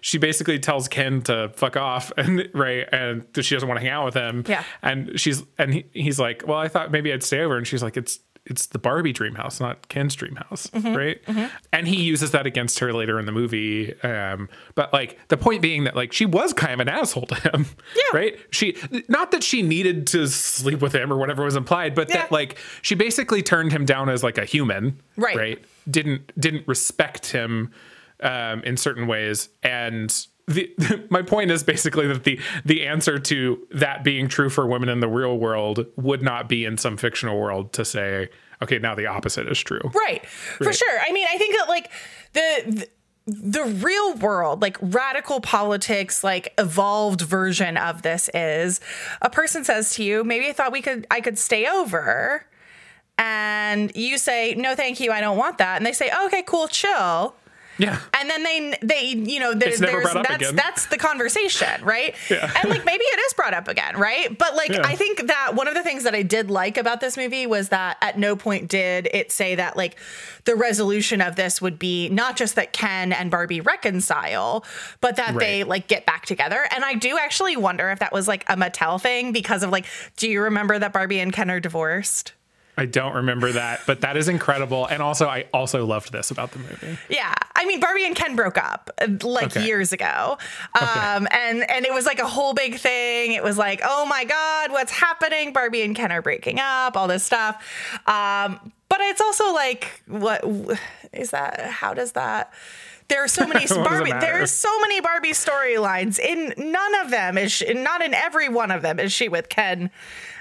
[SPEAKER 2] she basically tells Ken to fuck off and right and she doesn't want to hang out with him.
[SPEAKER 1] Yeah.
[SPEAKER 2] And she's and he, he's like, Well, I thought maybe I'd stay over and she's like, It's it's the Barbie dream house, not Ken's dream house, mm-hmm, right? Mm-hmm. And he uses that against her later in the movie. Um, but like the point being that like she was kind of an asshole to him,
[SPEAKER 1] yeah.
[SPEAKER 2] right? She not that she needed to sleep with him or whatever was implied, but yeah. that like she basically turned him down as like a human,
[SPEAKER 1] right?
[SPEAKER 2] Right? Didn't didn't respect him um, in certain ways. And the, my point is basically that the the answer to that being true for women in the real world would not be in some fictional world to say, okay, now the opposite is true.
[SPEAKER 1] Right, right. for sure. I mean, I think that like the, the the real world, like radical politics, like evolved version of this is a person says to you, maybe I thought we could I could stay over. And you say, no, thank you, I don't want that. And they say, oh, okay, cool, chill.
[SPEAKER 2] Yeah.
[SPEAKER 1] And then they they you know there, there's that's that's the conversation, right? Yeah. And like maybe it is brought up again, right? But like yeah. I think that one of the things that I did like about this movie was that at no point did it say that like the resolution of this would be not just that Ken and Barbie reconcile, but that right. they like get back together. And I do actually wonder if that was like a Mattel thing because of like do you remember that Barbie and Ken are divorced?
[SPEAKER 2] I don't remember that, but that is incredible. And also, I also loved this about the movie.
[SPEAKER 1] Yeah, I mean, Barbie and Ken broke up uh, like okay. years ago, um, okay. and and it was like a whole big thing. It was like, oh my god, what's happening? Barbie and Ken are breaking up, all this stuff. Um, but it's also like, what is that? How does that? There are so many Barbie. There are so many Barbie storylines. In none of them is she, not in every one of them is she with Ken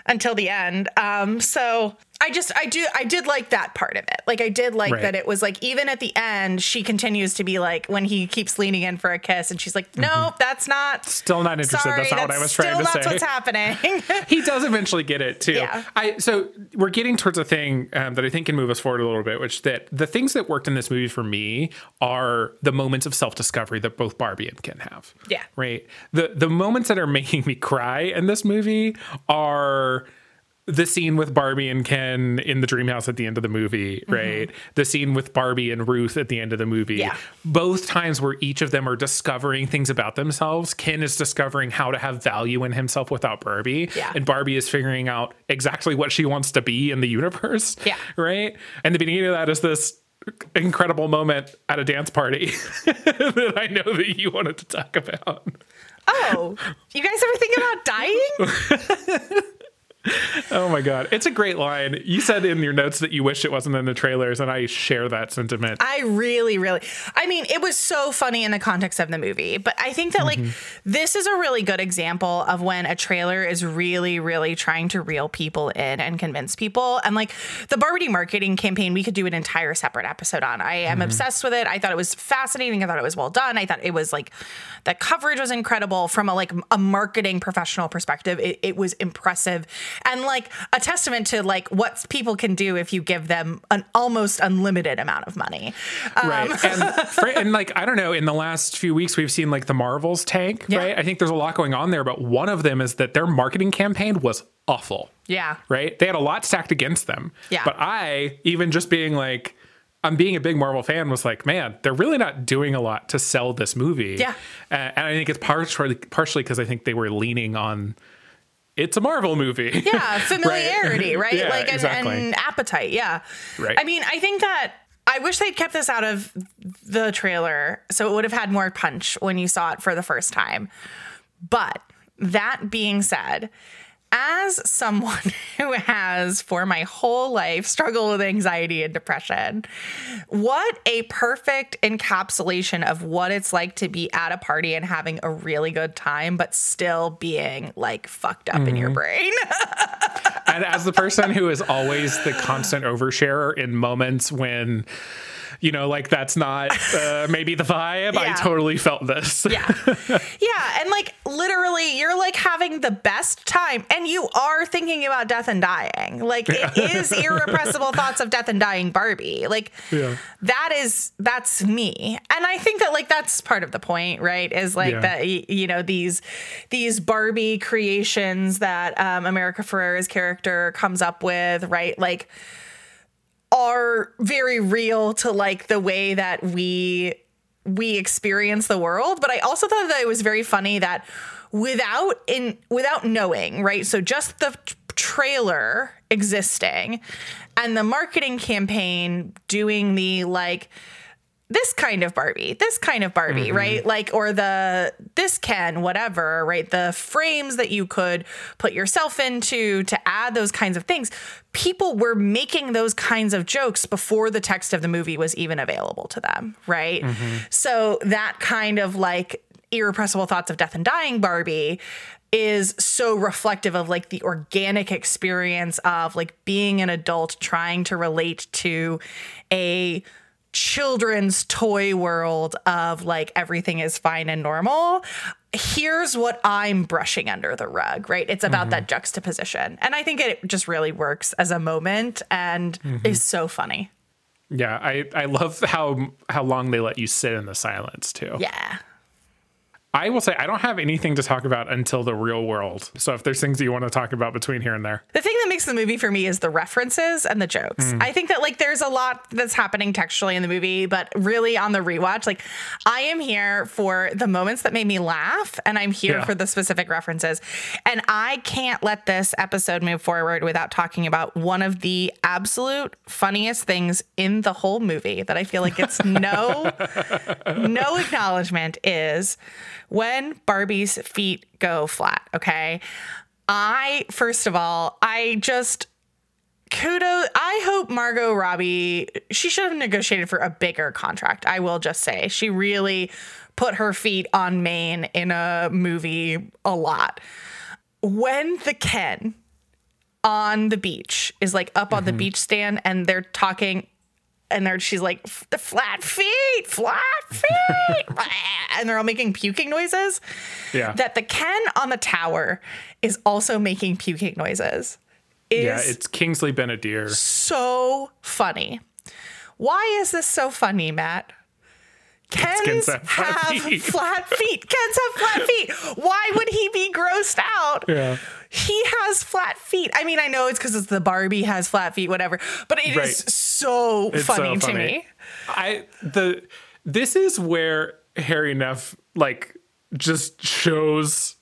[SPEAKER 1] until the end. Um, so I just I do I did like that part of it. Like I did like
[SPEAKER 2] Right.
[SPEAKER 1] that it was like even at the end she continues to be like when he keeps leaning in for a kiss and she's like no that's not
[SPEAKER 2] Still not interested.
[SPEAKER 1] sorry
[SPEAKER 2] that's not what I was
[SPEAKER 1] still
[SPEAKER 2] trying to
[SPEAKER 1] not
[SPEAKER 2] say.
[SPEAKER 1] what's happening.
[SPEAKER 2] he does eventually get it too.
[SPEAKER 1] Yeah.
[SPEAKER 2] I so we're getting towards a thing um, that I think can move us forward a little bit, which that the things that worked in this movie for me are the moments of self discovery that both Barbie and Ken have.
[SPEAKER 1] Yeah.
[SPEAKER 2] Right. The the moments that are making me cry in this movie are the scene with Barbie and Ken in the dream house at the end of the movie, right? The scene with Barbie and Ruth at the end of the movie.
[SPEAKER 1] Mm-hmm. Yeah.
[SPEAKER 2] Both times where each of them are discovering things about themselves. Ken is discovering how to have value in himself without Barbie.
[SPEAKER 1] Yeah.
[SPEAKER 2] And Barbie is figuring out exactly what she wants to be in the universe.
[SPEAKER 1] Yeah.
[SPEAKER 2] Right? And the beginning of that is this incredible moment at a dance party that I know that you wanted to talk about.
[SPEAKER 1] oh, you guys ever think about dying?
[SPEAKER 2] Oh my god, it's a great line. You said in your notes that you wish it wasn't in the trailers, and I share that sentiment.
[SPEAKER 1] I really, really, I mean, it was so funny in the context of the movie, but I think that like mm-hmm. this is a really good example of when a trailer is really, really trying to reel people in and convince people. And like the Barbie marketing campaign, we could do an entire separate episode on. I am mm-hmm. obsessed with it. I thought it was fascinating. I thought it was well done. I thought it was like the coverage was incredible from a like a marketing professional perspective. It, it was impressive and like a testament to like what people can do if you give them an almost unlimited amount of money. Um,
[SPEAKER 2] right. And, for, and like, I don't know, in the last few weeks, we've seen like the Marvels tank,
[SPEAKER 1] Yeah.
[SPEAKER 2] right? I think there's a lot going on there, but one of them is that their marketing campaign was awful.
[SPEAKER 1] Yeah.
[SPEAKER 2] right? They had a lot stacked against them.
[SPEAKER 1] Yeah.
[SPEAKER 2] But I, even just being like, I'm being a big Marvel fan, was like, man, they're really not doing a lot to sell this movie.
[SPEAKER 1] Yeah.
[SPEAKER 2] Uh, and I think it's partially partially because I think they were leaning on it's a Marvel movie.
[SPEAKER 1] Yeah, familiarity, right?
[SPEAKER 2] Yeah,
[SPEAKER 1] like
[SPEAKER 2] exactly.
[SPEAKER 1] and appetite. Yeah.
[SPEAKER 2] Right.
[SPEAKER 1] I mean, I think that I wish they'd kept this out of the trailer so it would have had more punch when you saw it for the first time. But that being said, as someone who has for my whole life struggled with anxiety and depression, what a perfect encapsulation of what it's like to be at a party and having a really good time, but still being like fucked up in your mm-hmm. brain.
[SPEAKER 2] and as the person who is always the constant oversharer in moments when you know like that's not uh, maybe the vibe i totally felt this
[SPEAKER 1] Yeah. Yeah. And like literally, you're like having the best time and you are thinking about death and dying. Like it is irrepressible thoughts of death and dying Barbie. Like
[SPEAKER 2] Yeah.
[SPEAKER 1] that is, that's me. And I think that like that's part of the point, right? Is like
[SPEAKER 2] Yeah.
[SPEAKER 1] that, you know, these, these Barbie creations that um, America Ferrera's character comes up with, right? Like, are very real to like the way that we we experience the world but i also thought that it was very funny that without in without knowing right? So just the trailer existing and the marketing campaign doing the like this kind of Barbie, this kind of Barbie, mm-hmm. right? Like, or the this can, whatever, right? The frames that you could put yourself into to add those kinds of things. People were making those kinds of jokes before the text of the movie was even available to them, right? Mm-hmm. So that kind of like irrepressible thoughts of death and dying Barbie is so reflective of like the organic experience of like being an adult trying to relate to a children's toy world of like everything is fine and normal. Here's what I'm brushing under the rug, right? It's about that mm-hmm. juxtaposition. And I think it just really works as a moment and mm-hmm. is so funny.
[SPEAKER 2] yeah i i love how how long they let you sit in the silence too
[SPEAKER 1] Yeah.
[SPEAKER 2] I will say i don't have anything to talk about until the real world so if there's things that you want to talk about between here and there
[SPEAKER 1] The thing that makes the movie for me is the references and the jokes. Hmm. I think that like there's a lot that's happening textually in the movie, but really on the rewatch, like I am here for the moments that made me laugh and I'm here
[SPEAKER 2] Yeah.
[SPEAKER 1] for the specific references. And I can't let this episode move forward without talking about one of the absolute funniest things in the whole movie that I feel like it's no no acknowledgement is when Barbie's feet go flat, okay? I first of all, I just kudos. I hope Margot Robbie, she should have negotiated for a bigger contract. I will just say. She really put her feet on main in a movie a lot. When the Ken on the beach, is like up on the
[SPEAKER 2] Mm-hmm.
[SPEAKER 1] beach stand, and they're talking, and they're she's like the flat feet, flat feet, and they're all making puking noises.
[SPEAKER 2] Yeah.
[SPEAKER 1] That the Ken on the tower is also making puking noises. Is
[SPEAKER 2] yeah, it's Kingsley Ben-Adir.
[SPEAKER 1] so funny. Why is this so funny, Matt? Kens
[SPEAKER 2] have flat
[SPEAKER 1] have
[SPEAKER 2] feet.
[SPEAKER 1] flat feet. Kens have flat feet. Why would he be grossed out?
[SPEAKER 2] Yeah.
[SPEAKER 1] He has flat feet. I mean, I know it's because it's the Barbie has flat feet, whatever, but it is
[SPEAKER 2] Right.
[SPEAKER 1] so funny,
[SPEAKER 2] so
[SPEAKER 1] to me.
[SPEAKER 2] I the this is where Hari Nef like just shows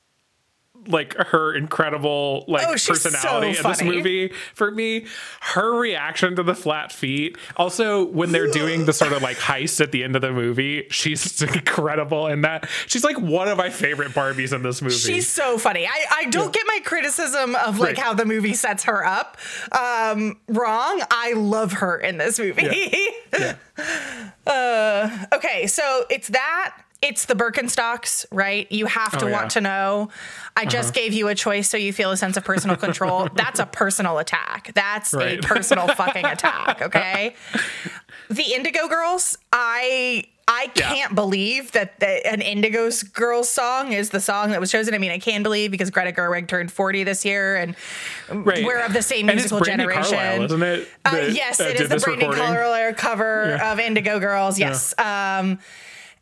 [SPEAKER 2] like her incredible like
[SPEAKER 1] Oh, she's so
[SPEAKER 2] personality in this movie for me her reaction to the flat feet also when they're doing the sort of like heist at the end of the movie she's incredible in that she's like one of my favorite barbies in this movie
[SPEAKER 1] She's so funny. I, I don't get my criticism of like
[SPEAKER 2] Right.
[SPEAKER 1] how the movie sets her up um, wrong. I love her in this movie.
[SPEAKER 2] Yeah.
[SPEAKER 1] uh, okay, so it's that. It's the Birkenstocks, right? You have to
[SPEAKER 2] Oh,
[SPEAKER 1] want to know. I just gave you a choice so you feel a sense of personal control. That's a personal attack. That's
[SPEAKER 2] Right.
[SPEAKER 1] a personal fucking attack, okay? The Indigo Girls, I I can't believe that the, an Indigo Girls song is the song that was chosen. I mean, I can believe because Greta Gerwig turned 40 this year and
[SPEAKER 2] Right.
[SPEAKER 1] we're of the same
[SPEAKER 2] And it's
[SPEAKER 1] musical generation.
[SPEAKER 2] Carlile, isn't it
[SPEAKER 1] Uh,
[SPEAKER 2] that,
[SPEAKER 1] yes,
[SPEAKER 2] uh,
[SPEAKER 1] it
[SPEAKER 2] did
[SPEAKER 1] is the Brandi
[SPEAKER 2] recording?
[SPEAKER 1] Cover
[SPEAKER 2] Yeah.
[SPEAKER 1] of Indigo Girls. Yes. Um,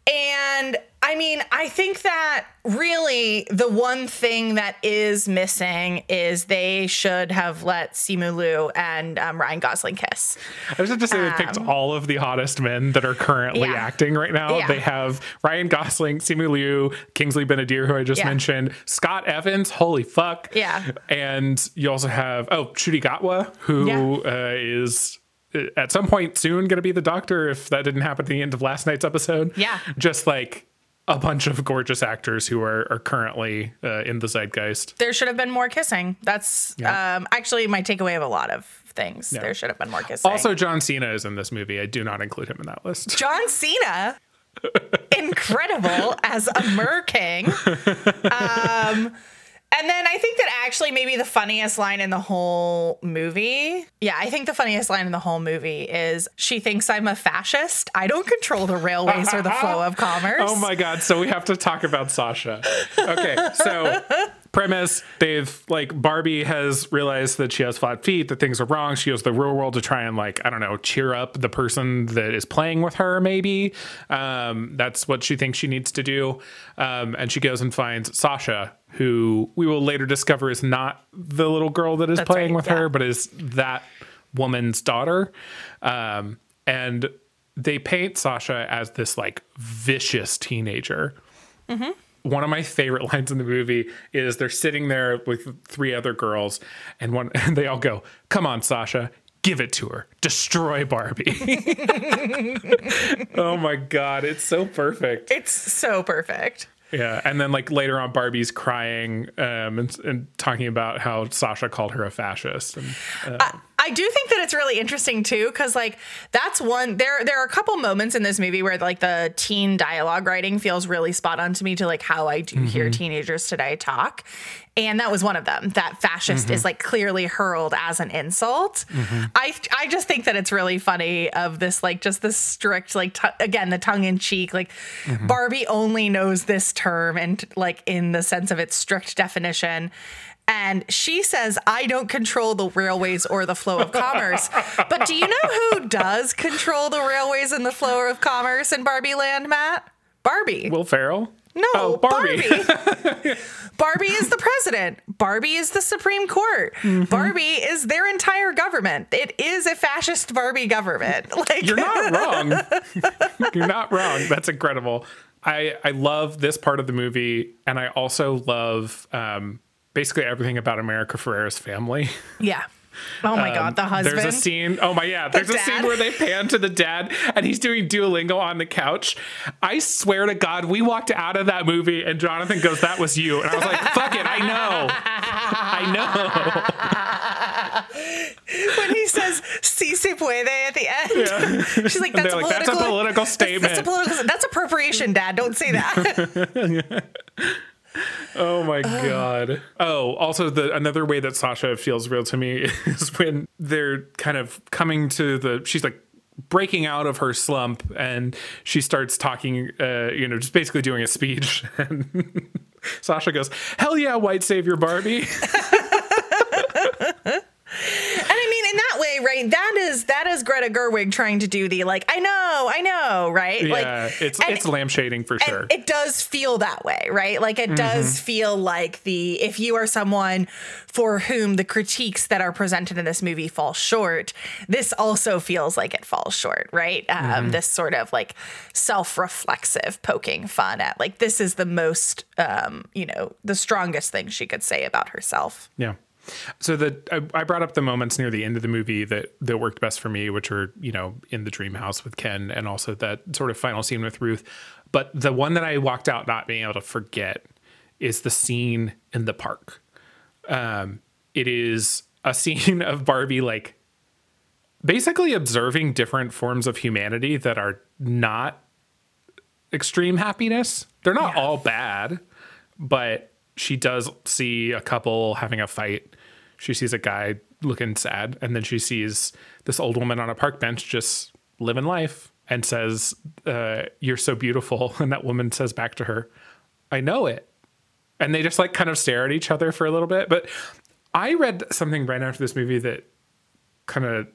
[SPEAKER 1] and I mean, I think that really the one thing that is missing is they should have let Simu Liu and um, Ryan Gosling kiss.
[SPEAKER 2] I was just to say they picked all of the hottest men that are currently
[SPEAKER 1] Um, Yeah.
[SPEAKER 2] acting right now.
[SPEAKER 1] Yeah.
[SPEAKER 2] They have Ryan Gosling, Simu Liu, Kingsley Ben-Adir, who I just
[SPEAKER 1] Yeah.
[SPEAKER 2] mentioned, Scott Evans, holy fuck.
[SPEAKER 1] Yeah.
[SPEAKER 2] And you also have, oh, Ncuti Gatwa, who uh, is at some point soon going to be the doctor if that didn't happen at the end of last night's episode.
[SPEAKER 1] Yeah.
[SPEAKER 2] Just like a bunch of gorgeous actors who are, are currently uh, in the zeitgeist.
[SPEAKER 1] There should have been more kissing. That's
[SPEAKER 2] Yeah.
[SPEAKER 1] um, actually my takeaway of a lot of things. There should have been more kissing.
[SPEAKER 2] Also, John Cena is in this movie. I do not include him in that list.
[SPEAKER 1] John Cena, incredible as a Mer King. Um, and then I think that actually maybe the funniest line in the whole movie. Yeah, I think the funniest line in the whole movie is she thinks I'm a fascist. I don't control the railways or the flow of oh commerce.
[SPEAKER 2] Oh my god! So we have to talk about Sasha. Okay, so premise: they've like Barbie has realized that she has flat feet, that things are wrong. She goes to the real world to try and like I don't know, cheer up the person that is playing with her. Maybe um, that's what she thinks she needs to do. Um, and she goes and finds Sasha, who we will later discover is not the little girl that is
[SPEAKER 1] That's
[SPEAKER 2] playing
[SPEAKER 1] right,
[SPEAKER 2] with
[SPEAKER 1] yeah.
[SPEAKER 2] her, but is that woman's daughter. Um, and they paint Sasha as this like vicious teenager. One of my favorite lines in the movie is they're sitting there with three other girls, and one and they all go, "Come on, Sasha." Give it to her. Destroy Barbie. oh my god, it's so perfect.
[SPEAKER 1] It's so perfect.
[SPEAKER 2] Yeah, and then like later on, Barbie's crying um, and, and talking about how Sasha called her a fascist. And, uh,
[SPEAKER 1] I do think that it's really interesting too, because like that's one there there are a couple moments in this movie where like the teen dialogue writing feels really spot on to me to like how I do hear mm-hmm. teenagers today talk. And that was one of them. That fascist is mm-hmm. like clearly hurled as an insult. Mm-hmm. I I just think that it's really funny of this like just this strict like t- again the tongue in cheek like Barbie only knows this term and like in the sense of its strict definition. And she says, I don't control the railways or the flow of commerce. but do you know who does control the railways and the flow of commerce in Barbie Land, Matt? Barbie.
[SPEAKER 2] Will Ferrell?
[SPEAKER 1] no,
[SPEAKER 2] oh,
[SPEAKER 1] Barbie. Barbie. is the president. Barbie is the Supreme Court.
[SPEAKER 2] Mm-hmm.
[SPEAKER 1] Barbie is their entire government. It is a fascist Barbie government. Like
[SPEAKER 2] You're not wrong. You're not wrong. That's incredible. I I love this part of the movie, and I also love um, basically everything about America Ferrera's family.
[SPEAKER 1] Yeah. Oh my God, um, the husband.
[SPEAKER 2] There's a scene. Oh my yeah. There's a
[SPEAKER 1] dad.
[SPEAKER 2] scene where they pan to the dad, and he's doing Duolingo on the couch. I swear to God, we walked out of that movie, and Jonathan goes, "That was you," and I was like, "Fuck it, I know, I know."
[SPEAKER 1] when he says "si se puede" at the end. She's like, "That's, a,
[SPEAKER 2] like, "That's a
[SPEAKER 1] political,
[SPEAKER 2] political
[SPEAKER 1] that's-
[SPEAKER 2] statement."
[SPEAKER 1] That's, a political. That's appropriation, Dad. Don't say that."
[SPEAKER 2] Oh my god. Oh, also the another way that Sasha feels real to me is when they're kind of coming to the she's like breaking out of her slump and she starts talking uh you know just basically doing a speech and Sasha goes, "Hell yeah, white savior Barbie."
[SPEAKER 1] And I mean, in that way, right? That is that is Greta Gerwig trying to do the like, I know, I know, right?
[SPEAKER 2] yeah,
[SPEAKER 1] like,
[SPEAKER 2] it's it's lampshading for sure.
[SPEAKER 1] It does feel that way, right? Like it does feel like the if you are someone for whom the critiques that are presented in this movie fall short, this also feels like it falls short, right? Um, this sort of like self-reflexive poking fun at like this is the most, um, you know, the strongest thing she could say about herself.
[SPEAKER 2] Yeah. So the I, I brought up the moments near the end of the movie that that worked best for me, which are you know in the dream house with Ken, and also that sort of final scene with Ruth. But the one that I walked out not being able to forget is the scene in the park. Um, it is a scene of Barbie like basically observing different forms of humanity that are not extreme happiness. They're not
[SPEAKER 1] Yeah.
[SPEAKER 2] all bad, but she does see a couple having a fight. She sees a guy looking sad, and then she sees this old woman on a park bench just living life and says, uh, You're so beautiful. And that woman says back to her, I know it. And they just like kind of stare at each other for a little bit. But I read something right after this movie that kind of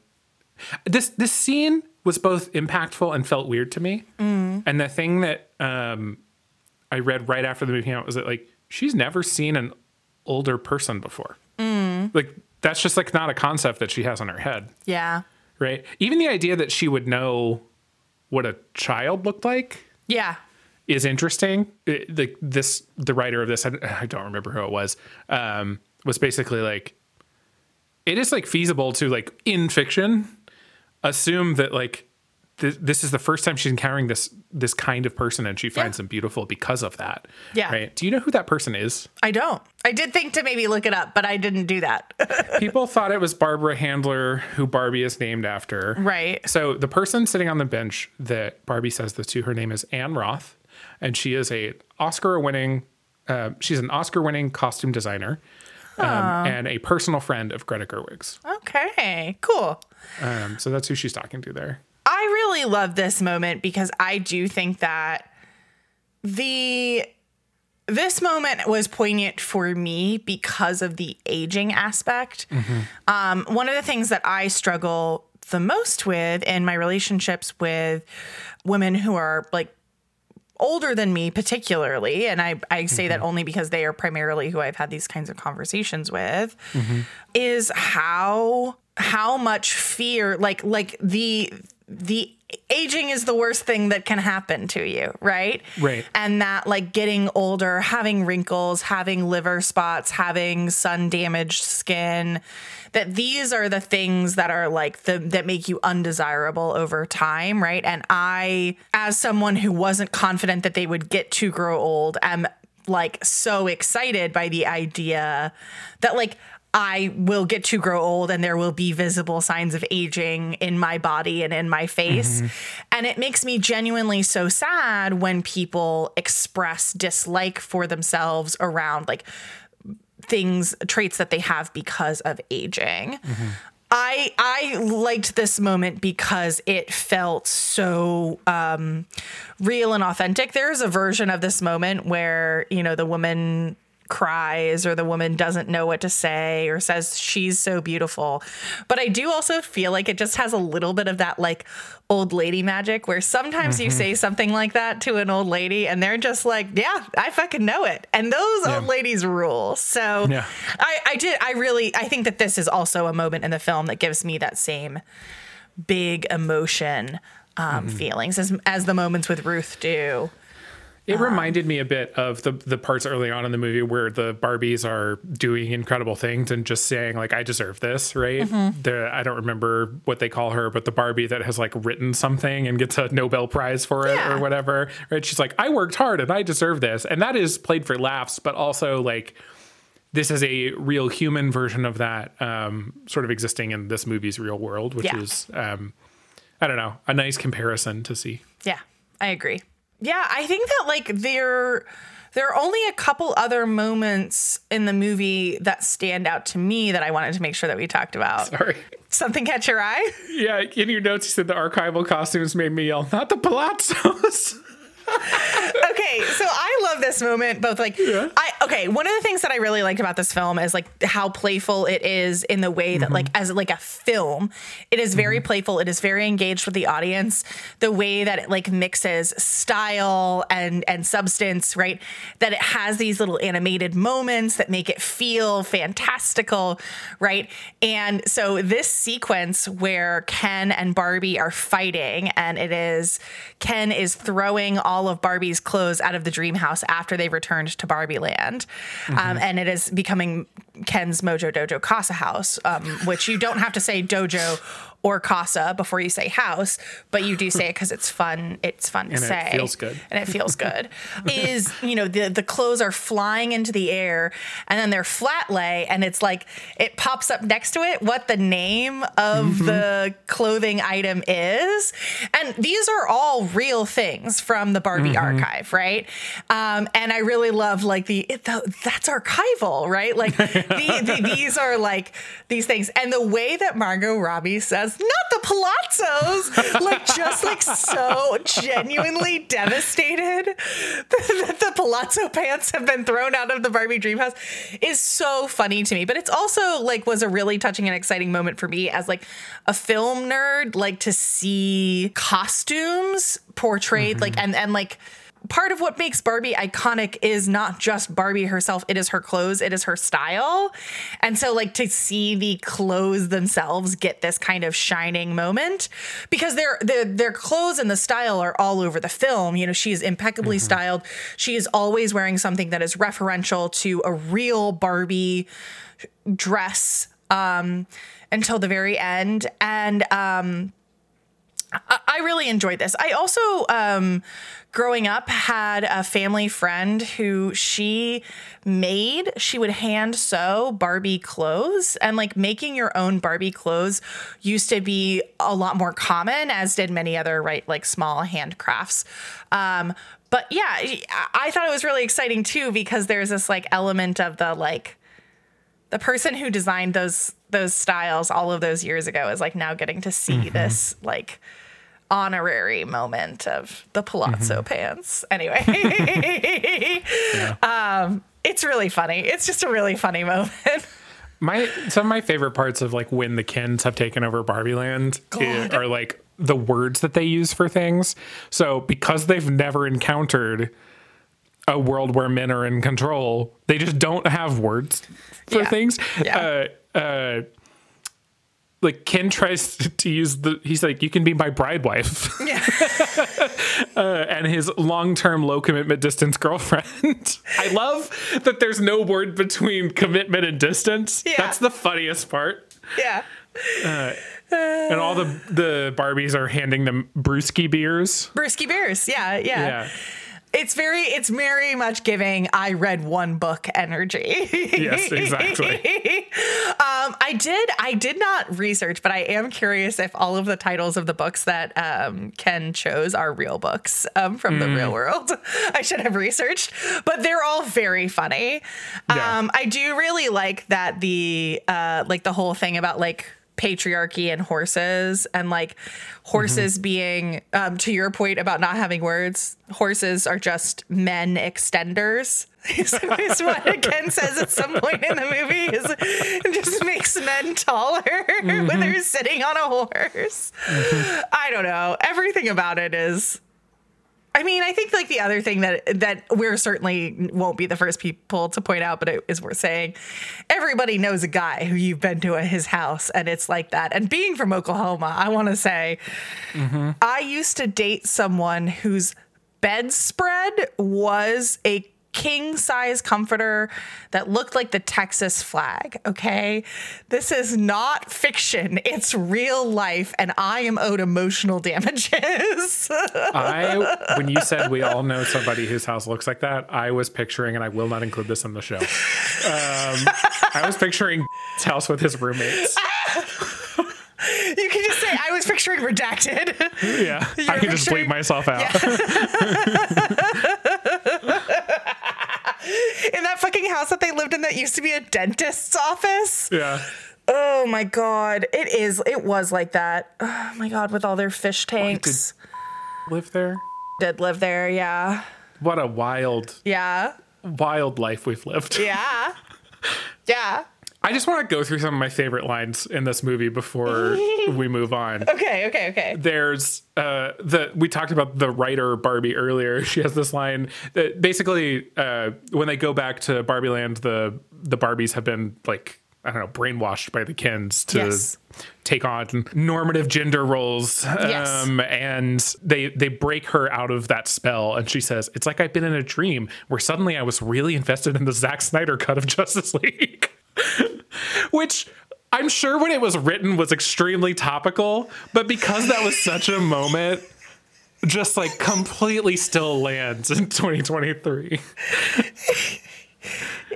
[SPEAKER 2] this this scene was both impactful and felt weird to me. And the thing that um, I read right after the movie came out was that like she's never seen an older person before. Like that's just like not a concept that she has in her head,
[SPEAKER 1] Yeah.
[SPEAKER 2] right? Even the idea that she would know what a child looked like
[SPEAKER 1] Yeah.
[SPEAKER 2] is interesting. It- the this the writer of this I, I don't remember who it was um, was basically like it is like feasible to like in fiction assume that like th- this is the first time she's encountering this this kind of person and she finds
[SPEAKER 1] Yeah.
[SPEAKER 2] them beautiful because of that.
[SPEAKER 1] Yeah.
[SPEAKER 2] Right. Do you know who that person is?
[SPEAKER 1] I don't. I did think to maybe look it up, but I didn't do that.
[SPEAKER 2] People thought it was Barbara Handler, who Barbie is named after.
[SPEAKER 1] right.
[SPEAKER 2] So the person sitting on the bench that Barbie says this to, her name is Anne Roth, and she is a Oscar-winning. Uh, she's an Oscar-winning costume designer um, and a personal friend of Greta Gerwig's.
[SPEAKER 1] Okay. Cool.
[SPEAKER 2] Um, so that's who she's talking to there.
[SPEAKER 1] I really love this moment because I do think that the this moment was poignant for me because of the aging aspect. Mm-hmm. Um, one of the things that I struggle the most with in my relationships with women who are like older than me particularly and i, I say that mm-hmm. only because they are primarily who i've had these kinds of conversations with mm-hmm. is how how much fear like like the the aging is the worst thing that can happen to you right
[SPEAKER 2] Right.
[SPEAKER 1] and that like getting older having wrinkles having liver spots having sun damaged skin that these are the things that are like the that make you undesirable over time right and i as someone who wasn't confident that they would get to grow old am like so excited by the idea that like I will get to grow old and there will be visible signs of aging in my body and in my face. And it makes me genuinely so sad when people express dislike for themselves around like things, traits that they have because of aging. I I liked this moment because it felt so um, real and authentic. There's a version of this moment where you know the woman cries or the woman doesn't know what to say or says she's so beautiful. But I do also feel like it just has a little bit of that like old lady magic where sometimes you say something like that to an old lady and they're just like, yeah, I fucking know it. And those old ladies rule. So
[SPEAKER 2] Yeah.
[SPEAKER 1] I, I did, I really, I think that this is also a moment in the film that gives me that same big emotion um, feelings as, as the moments with Ruth do.
[SPEAKER 2] It reminded me a bit of the the parts early on in the movie where the Barbies are doing incredible things and just saying like I deserve this, right? The I don't remember what they call her, but the Barbie that has like written something and gets a Nobel Prize for it
[SPEAKER 1] Yeah.
[SPEAKER 2] or whatever, right? She's like I worked hard and I deserve this, and that is played for laughs, but also like this is a real human version of that um, sort of existing in this movie's real world, which
[SPEAKER 1] Yeah.
[SPEAKER 2] is um, I don't know a nice comparison to see.
[SPEAKER 1] Yeah, I agree. Yeah, I think that like they're There are only a couple other moments in the movie that stand out to me that I wanted to make sure that we talked about.
[SPEAKER 2] Sorry.
[SPEAKER 1] Something catch your eye?
[SPEAKER 2] Yeah, in your notes you said the archival costumes made me yell, not the palazzos.
[SPEAKER 1] okay, so I love this moment. Both like,
[SPEAKER 2] Yeah.
[SPEAKER 1] I okay. One of the things that I really liked about this film is like how playful it is in the way that like mm-hmm. as like a film, it is very mm-hmm. playful. It is very engaged with the audience. The way that it like mixes style and and substance, right? That it has these little animated moments that make it feel fantastical, right? And so this sequence where Ken and Barbie are fighting, and it is Ken is throwing all of Barbie's clothes out of the dream house after they returned to Barbie Land. Um, and it is becoming Ken's Mojo Dojo Casa house, um, which you don't have to say dojo or casa before you say house, but you do say it because it's fun. It's fun to
[SPEAKER 2] And it
[SPEAKER 1] say.
[SPEAKER 2] feels good.
[SPEAKER 1] And it feels good. is, you know, the, the clothes are flying into the air and then they're flat lay and it's like it pops up next to it what the name of the clothing item is. And these are all real things from the Barbie archive, right? Um, and I really love like the, it, the that's archival, right? Like the, the, these are like these things. And the way that Margot Robbie says, not the palazzos, like just like so genuinely devastated that the palazzo pants have been thrown out of the Barbie dream house is so funny to me. But it's also like was a really touching and exciting moment for me as like a film nerd, like to see costumes portrayed like mm-hmm. and and like part of what makes Barbie iconic is not just Barbie herself, it is her clothes, it is her style. And so like to see the clothes themselves get this kind of shining moment because their their their clothes and the style are all over the film. You know, she is impeccably styled. She is always wearing something that is referential to a real Barbie dress um until the very end and um I I really enjoyed this. I also, um, growing up, had a family friend who she made, she would hand sew Barbie clothes. And like making your own Barbie clothes used to be a lot more common, as did many other, right, like small handcrafts. Um, but yeah, I- I thought it was really exciting too because there's this like element of the like, the person who designed those those styles all of those years ago is like now getting to see this like honorary moment of the palazzo pants anyway um it's really funny it's just a really funny moment
[SPEAKER 2] My some of my favorite parts of like when the Kens have taken over Barbie Land i-
[SPEAKER 1] God.
[SPEAKER 2] are like the words that they use for things. So because they've never encountered a world where men are in control, they just don't have words for
[SPEAKER 1] Yeah.
[SPEAKER 2] things.
[SPEAKER 1] Yeah.
[SPEAKER 2] Uh, uh, like Ken tries to use the he's like you can be my bride wife
[SPEAKER 1] yeah
[SPEAKER 2] uh, and his long-term low commitment distance girlfriend. I love that there's no word between commitment and distance.
[SPEAKER 1] Yeah.
[SPEAKER 2] That's the funniest part.
[SPEAKER 1] yeah
[SPEAKER 2] And all the the Barbies are handing them brewski beers.
[SPEAKER 1] Brewski beers yeah, yeah
[SPEAKER 2] Yeah.
[SPEAKER 1] It's very it's very much giving i read one book energy
[SPEAKER 2] Yes, exactly.
[SPEAKER 1] um i did i did not research but i am curious if all of the titles of the books that um ken chose are real books um from the
[SPEAKER 2] Mm.
[SPEAKER 1] real world i should have researched but they're all very funny
[SPEAKER 2] Yeah.
[SPEAKER 1] um i do really like that the uh like the whole thing about like patriarchy and horses and like horses
[SPEAKER 2] Mm-hmm.
[SPEAKER 1] being um to your point about not having words horses are just men extenders is, is what Ken says at some point in the movie is it just makes men taller
[SPEAKER 2] Mm-hmm.
[SPEAKER 1] when they're sitting on a horse I don't know everything about it is I mean, I think like the other thing that that we're certainly won't be the first people to point out, but it is worth saying. Everybody knows a guy who you've been to his house, and it's like that. And being from Oklahoma, I want to say, mm-hmm. I used to date someone whose bedspread was a king size comforter that looked like the Texas flag. Okay. This is not fiction, it's real life, and I am owed emotional damages.
[SPEAKER 2] I when you said we all know somebody whose house looks like that, I was picturing, and I will not include this in the show. Um, I was picturing his house with his roommates.
[SPEAKER 1] You can just say I was picturing redacted.
[SPEAKER 2] Yeah, I can just
[SPEAKER 1] picturing-
[SPEAKER 2] bleep myself out.
[SPEAKER 1] In that fucking house that they lived in that used to be a dentist's office.
[SPEAKER 2] Yeah.
[SPEAKER 1] Oh my god, it is. It was like that. Oh my god, with all their fish tanks.
[SPEAKER 2] Live there.
[SPEAKER 1] did live there, yeah,
[SPEAKER 2] What a wild,
[SPEAKER 1] yeah,
[SPEAKER 2] wild life we've lived.
[SPEAKER 1] yeah, yeah.
[SPEAKER 2] I just want to go through some of my favorite lines in this movie before we move on.
[SPEAKER 1] Okay, okay, okay.
[SPEAKER 2] there's uh the we talked about the writer Barbie earlier. She has this line that basically uh when they go back to Barbie Land, the the Barbies have been like I don't know, brainwashed by the Kens to
[SPEAKER 1] Yes.
[SPEAKER 2] take on normative gender roles.
[SPEAKER 1] Yes.
[SPEAKER 2] Um and they they break her out of that spell and she says, It's like I've been in a dream where suddenly I was really invested in the Zack Snyder cut of Justice League. Which I'm sure when it was written was extremely topical, but because that was such a moment, just like completely still lands in 2023.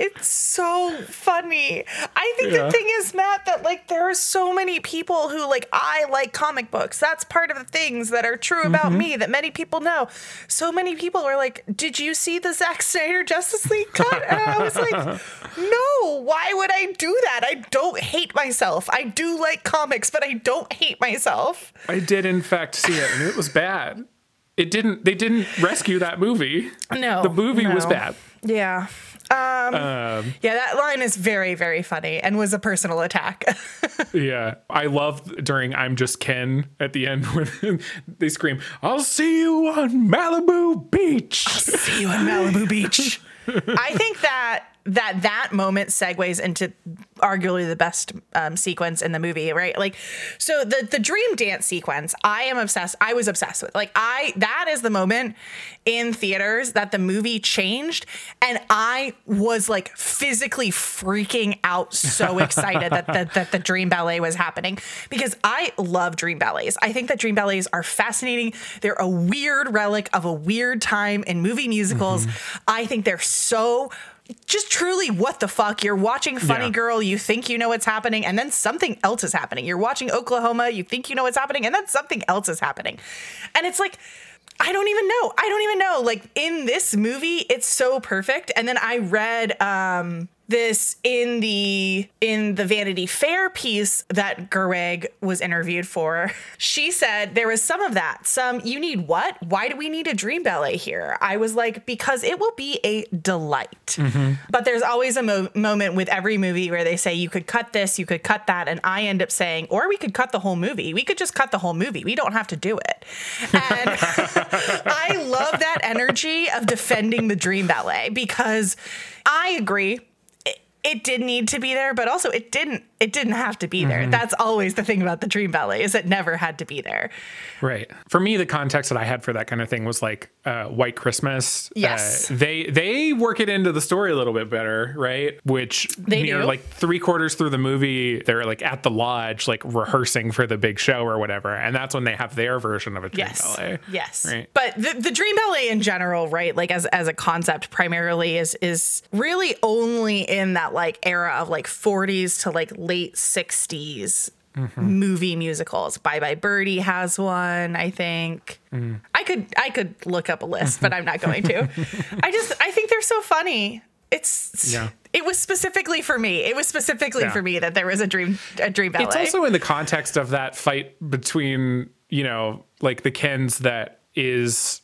[SPEAKER 1] It's so funny. I think
[SPEAKER 2] Yeah.
[SPEAKER 1] the thing is, Matt, that like there are so many people who like I like comic books. That's part of the things that are true about mm-hmm. me that many people know. So many people are like, "Did you see the Zack Snyder Justice League cut?" And I was like, "No. Why would I do that? I don't hate myself. I do like comics, but I don't hate myself."
[SPEAKER 2] I did in fact see it and it was bad. It didn't they didn't rescue that movie.
[SPEAKER 1] No,
[SPEAKER 2] The movie was bad.
[SPEAKER 1] Yeah.
[SPEAKER 2] Um,
[SPEAKER 1] Yeah, that line is very, very funny and was a personal attack.
[SPEAKER 2] yeah. I love during I'm just Ken at the end when they scream, I'll see you on Malibu Beach.
[SPEAKER 1] I'll see you on Malibu Beach. I think that that that moment segues into arguably the best um, sequence in the movie, right? Like, so the the dream dance sequence, I am obsessed. I was obsessed with. Like, I that is the moment in theaters that the movie changed, and I was like physically freaking out, so excited that that, that the dream ballet was happening because I love dream ballets. I think that dream ballets are fascinating. They're a weird relic of a weird time in movie musicals. I think they're so just truly what the fuck? You're watching funny
[SPEAKER 2] Yeah.
[SPEAKER 1] girl you think you know what's happening and then something else is happening. You're watching oklahoma you think you know what's happening and then something else is happening. And it's like i don't even know. I don't even know. Like in this movie it's so perfect. And then i read um this in the in the Vanity Fair piece that Gerwig was interviewed for. She said there was some of that. Some you need what? Why do we need a dream ballet here? I was like because it will be a delight. Mm-hmm. But there's always a mo- moment with every movie where they say you could cut this, you could cut that, and I end up saying, or we could cut the whole movie. We could just cut the whole movie. We don't have to do it. And I love that energy of defending the dream ballet because I agree it, did need to be there, but also it didn't. It didn't have to be there. That's always the thing about the Dream Ballet is it never had to be there.
[SPEAKER 2] Right. For me, the context that I had for that kind of thing was like uh, White Christmas.
[SPEAKER 1] Yes.
[SPEAKER 2] Uh, they they work it into the story a little bit better, right? Which
[SPEAKER 1] They
[SPEAKER 2] near
[SPEAKER 1] do.
[SPEAKER 2] like three quarters through the movie, they're like at the lodge, like rehearsing for the big show or whatever, and that's when they have their version of a dream
[SPEAKER 1] Yes.
[SPEAKER 2] ballet.
[SPEAKER 1] Yes.
[SPEAKER 2] Right.
[SPEAKER 1] But the, the Dream Ballet in general, right? Like as as a concept primarily is is really only in that like era of like 40s to like late 60s movie musicals. Bye Bye Birdie has one, I think. I could I could look up a list, but I'm not going to. I just I think they're so funny. It's
[SPEAKER 2] Yeah.
[SPEAKER 1] it was specifically for me. It was specifically
[SPEAKER 2] Yeah.
[SPEAKER 1] for me that there was a dream a dream ballet.
[SPEAKER 2] It's also in the context of that fight between, you know, like the Kens that is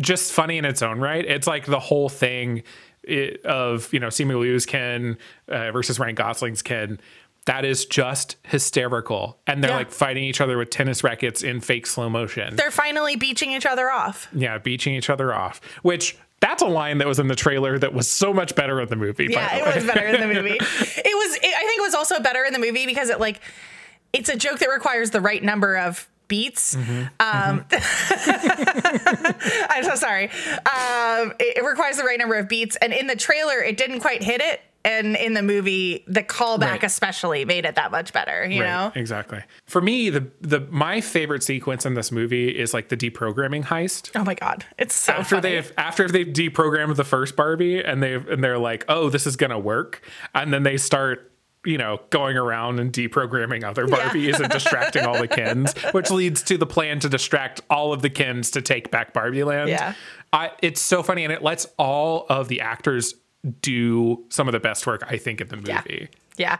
[SPEAKER 2] just funny in its own right. It's like the whole thing i of, you know, Simu Liu's Ken uh, versus Ryan Gosling's Ken. That is just hysterical. And they're
[SPEAKER 1] Yeah.
[SPEAKER 2] like fighting each other with tennis rackets in fake slow motion.
[SPEAKER 1] they're finally beaching each other off.
[SPEAKER 2] yeah, beaching each other off, which that's a line that was in the trailer that was so much better in the movie.
[SPEAKER 1] Yeah,
[SPEAKER 2] the
[SPEAKER 1] it was better in the movie. It was. It, I think it was also better in the movie because it like it's a joke that requires the right number of beats. Um, I'm so sorry. Um, it, it requires the right number of beats, and in the trailer, it didn't quite hit it. And in the movie, the callback
[SPEAKER 2] Right.
[SPEAKER 1] especially made it that much better. You
[SPEAKER 2] Right,
[SPEAKER 1] know.
[SPEAKER 2] exactly. For me, the the my favorite sequence in this movie is like the deprogramming heist.
[SPEAKER 1] Oh my god, it's so
[SPEAKER 2] after
[SPEAKER 1] funny.
[SPEAKER 2] they've after they've deprogrammed the first Barbie and they've and they're like, oh, this is gonna work, and then they start. You know, going around and deprogramming other Barbies and distracting all the Kens, which leads to the plan to distract all of the Kens to take back Barbie Land.
[SPEAKER 1] Yeah.
[SPEAKER 2] I, it's so funny, and it lets all of the actors do some of the best work I think in the movie.
[SPEAKER 1] Yeah. Yeah.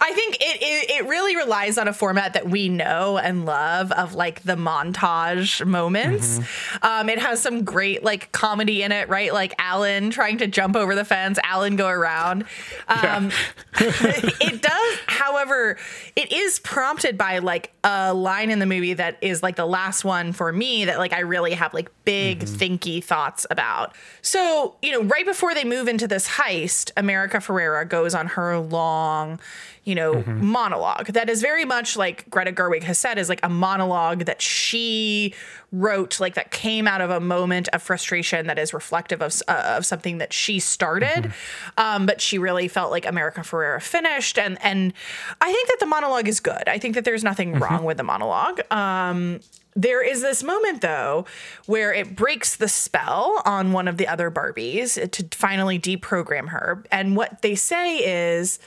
[SPEAKER 1] I think it, it, it really relies on a format that we know and love of like the montage moments. Mm-hmm. Um, it has some great like comedy in it, right? Like Allan trying to jump over the fence, Allan go around. Um, yeah. it does, however, it is prompted by like a line in the movie that is like the last one for me that like I really have like big mm-hmm. thinky thoughts about. So, you know, right before they move into this heist, America Ferrera goes on her long long, you know, mm-hmm. monologue that is very much like Greta Gerwig has said is like a monologue that she wrote, like that came out of a moment of frustration that is reflective of, uh, of something that she started. Mm-hmm. Um, but she really felt like America Ferrera finished. And, and I think that the monologue is good. I think that there's nothing mm-hmm. wrong with the monologue. Um, there is this moment though where it breaks the spell on one of the other Barbies to finally deprogram her. And what they say is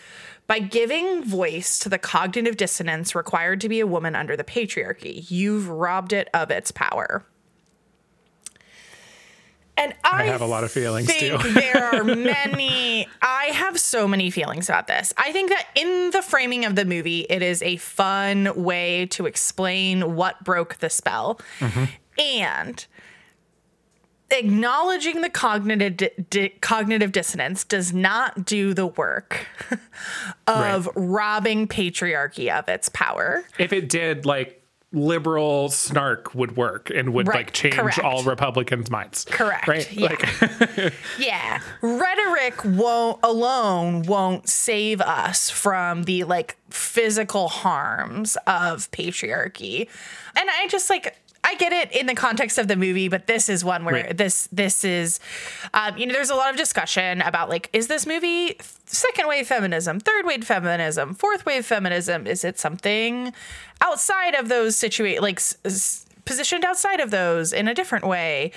[SPEAKER 1] by giving voice to the cognitive dissonance required to be a woman under the patriarchy, you've robbed it of its power. And I,
[SPEAKER 2] I, have a lot of feelings
[SPEAKER 1] too. there are many. I have so many feelings about this. I think that in the framing of the movie, it is a fun way to explain what broke the spell, mm-hmm. and acknowledging the cognitive di- di- cognitive dissonance does not do the work of right. robbing patriarchy of its power.
[SPEAKER 2] If it did, like liberal snark would work and would right. like change Correct. all Republicans' minds.
[SPEAKER 1] Correct.
[SPEAKER 2] Right.
[SPEAKER 1] Yeah. Like yeah. Rhetoric won't alone won't save us from the like physical harms of patriarchy. And I just like I get it in the context of the movie, but this is one where right. this this is, um, you know, there's a lot of discussion about like, is this movie second wave feminism, third wave feminism, fourth wave feminism? Is it something outside of those situate like s- positioned outside of those in a different way?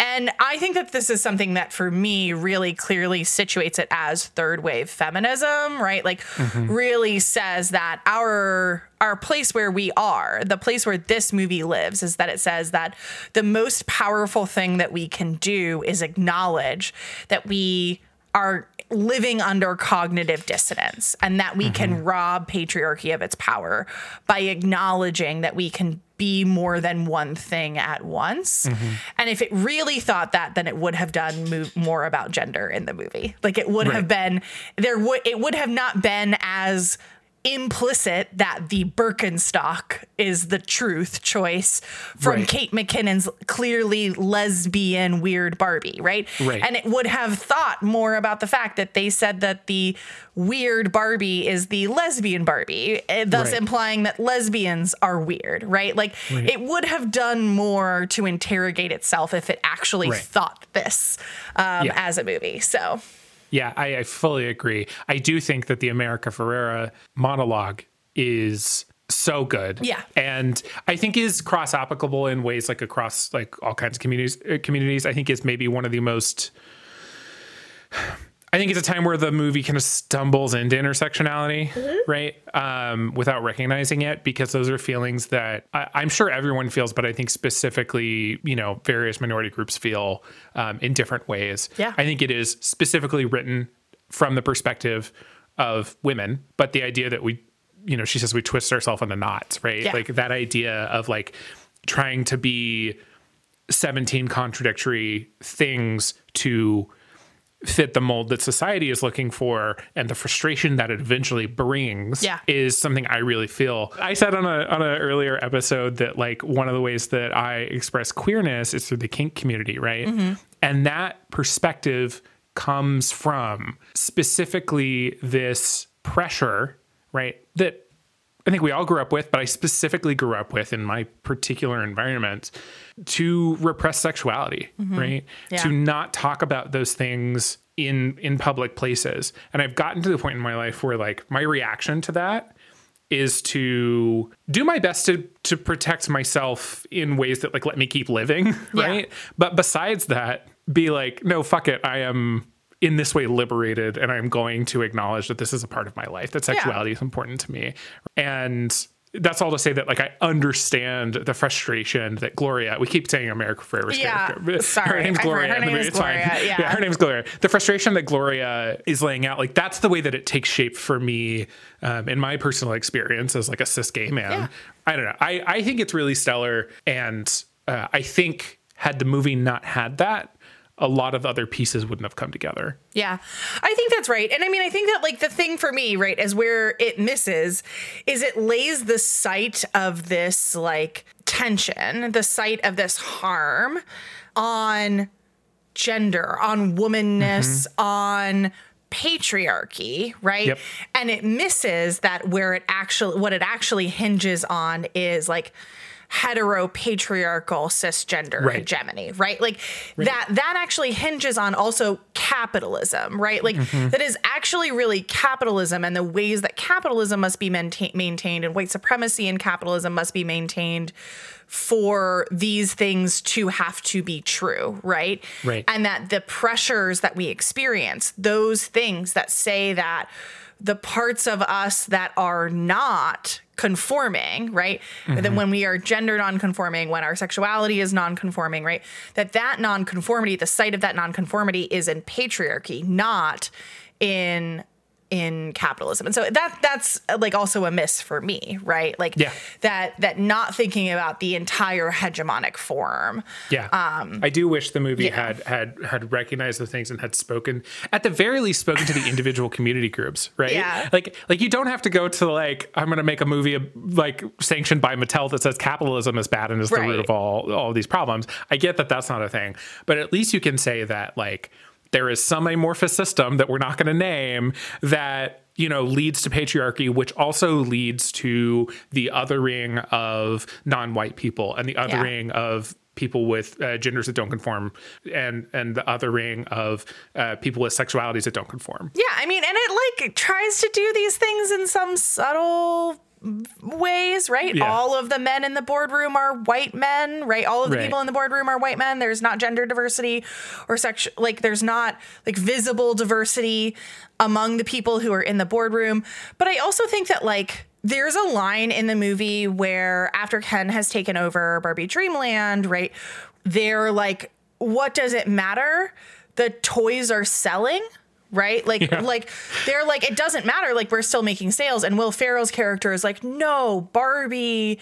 [SPEAKER 1] And I think that this is something that for me really clearly situates it as third wave feminism, right? Like mm-hmm. really says that our our place where we are, the place where this movie lives is that it says that the most powerful thing that we can do is acknowledge that we are living under cognitive dissonance and that we mm-hmm. can rob patriarchy of its power by acknowledging that we can be more than one thing at once. Mm-hmm. And if it really thought that, then it would have done move more about gender in the movie. Like it would right. have been there would it would have not been as implicit that the Birkenstock is the truth choice from right. Kate McKinnon's clearly lesbian weird Barbie, right?
[SPEAKER 2] Right.
[SPEAKER 1] And it would have thought more about the fact that they said that the weird Barbie is the lesbian Barbie, eh, thus right. implying that lesbians are weird, right? Like it would have done more to interrogate itself if it actually thought this um, yeah. as a movie. So
[SPEAKER 2] yeah, I, I fully agree. I do think that the America Ferrera monologue is so good.
[SPEAKER 1] Yeah.
[SPEAKER 2] And I think is cross applicable in ways like across like all kinds of communities uh, communities. I think is maybe one of the most I think it's a time where the movie kind of stumbles into intersectionality, mm-hmm. right? Um, without recognizing it, because those are feelings that I, am sure everyone feels, but I think specifically, you know, various minority groups feel um, in different ways.
[SPEAKER 1] Yeah.
[SPEAKER 2] I think it is specifically written from the perspective of women, but the idea that we, you know, she says we twist ourselves into knots, right?
[SPEAKER 1] Yeah.
[SPEAKER 2] Like that idea of like trying to be 17 contradictory things to fit the mold that society is looking for and the frustration that it eventually brings
[SPEAKER 1] yeah.
[SPEAKER 2] is something I really feel. I said on a on an earlier episode that like one of the ways that I express queerness is through the kink community, right? Mm-hmm. And that perspective comes from specifically this pressure, right? That I think we all grew up with, but I specifically grew up with in my particular environment to repress sexuality, mm-hmm. right? Yeah. To not talk about those things in in public places. And I've gotten to the point in my life where like my reaction to that is to do my best to to protect myself in ways that like let me keep living, right? Yeah. But besides that, be like, no, fuck it. I am in this way liberated and I'm going to acknowledge that this is a part of my life, that sexuality yeah. is important to me. And that's all to say that like I understand the frustration that Gloria. We keep saying America Ferrera's
[SPEAKER 1] Yeah,
[SPEAKER 2] character.
[SPEAKER 1] sorry.
[SPEAKER 2] her name's Gloria.
[SPEAKER 1] her name
[SPEAKER 2] movie.
[SPEAKER 1] is
[SPEAKER 2] It's fine.
[SPEAKER 1] Gloria, yeah.
[SPEAKER 2] her name's Gloria. The frustration that Gloria is laying out, like that's the way that it takes shape for me um, in my personal experience as like a cis gay man.
[SPEAKER 1] Yeah.
[SPEAKER 2] I don't know. I I think it's really stellar, and uh, I think had the movie not had that. A lot of other pieces wouldn't have come together.
[SPEAKER 1] Yeah, I think that's right. And I mean, I think that like the thing for me, right, is where it misses is it lays the site of this like tension, the site of this harm on gender, on womanness, mm-hmm. on patriarchy, right?
[SPEAKER 2] Yep.
[SPEAKER 1] And it misses that where it actually what it actually hinges on is like hetero patriarchal cisgender
[SPEAKER 2] Right.
[SPEAKER 1] hegemony, right? Like that that actually hinges on also capitalism, right? Like mm-hmm. that is actually really capitalism and the ways that capitalism must be maintain, maintained and white supremacy and capitalism must be maintained for these things to have to be true, right?
[SPEAKER 2] Right.
[SPEAKER 1] And that the pressures that we experience, those things that say that the parts of us that are not conforming, right? Then mm-hmm. when we are gender non-conforming, when our sexuality is non-conforming, right? That that non-conformity, the site of that non-conformity is in patriarchy, not in in capitalism. And so that that's uh, like also a miss for me, right? Like
[SPEAKER 2] Yeah.
[SPEAKER 1] that that not thinking about the entire hegemonic form.
[SPEAKER 2] Yeah, I do wish the movie
[SPEAKER 1] Um, yeah.
[SPEAKER 2] had had had recognized the things and had spoken, at the very least, spoken to the individual community groups, right?
[SPEAKER 1] Yeah.
[SPEAKER 2] Like, like you don't have to go to like I'm going to make a movie like sanctioned by Mattel that says capitalism is bad and is the root of all all these problems. I get that that's not a thing, but at least you can say that like there is some amorphous system that we're not going to name that you know leads to patriarchy which also leads to the othering of non-white people and the othering of people with uh, genders that don't conform and and the othering of uh, people with sexualities that don't conform.
[SPEAKER 1] Yeah, I mean, and it like tries to do these things in some subtle ways, right?
[SPEAKER 2] Yeah.
[SPEAKER 1] All of the men in the boardroom are white men, right? All of the
[SPEAKER 2] Right.
[SPEAKER 1] people in the boardroom are white men. There's not gender diversity or sex like there's not like visible diversity among the people who are in the boardroom. But I also think that like there's a line in the movie where after Ken has taken over Barbie Dreamland, right? They're like, what does it matter? The toys are selling right? Like, like they're like, it doesn't matter. Like, we're still making sales. And Will Ferrell's character is like, no, Barbie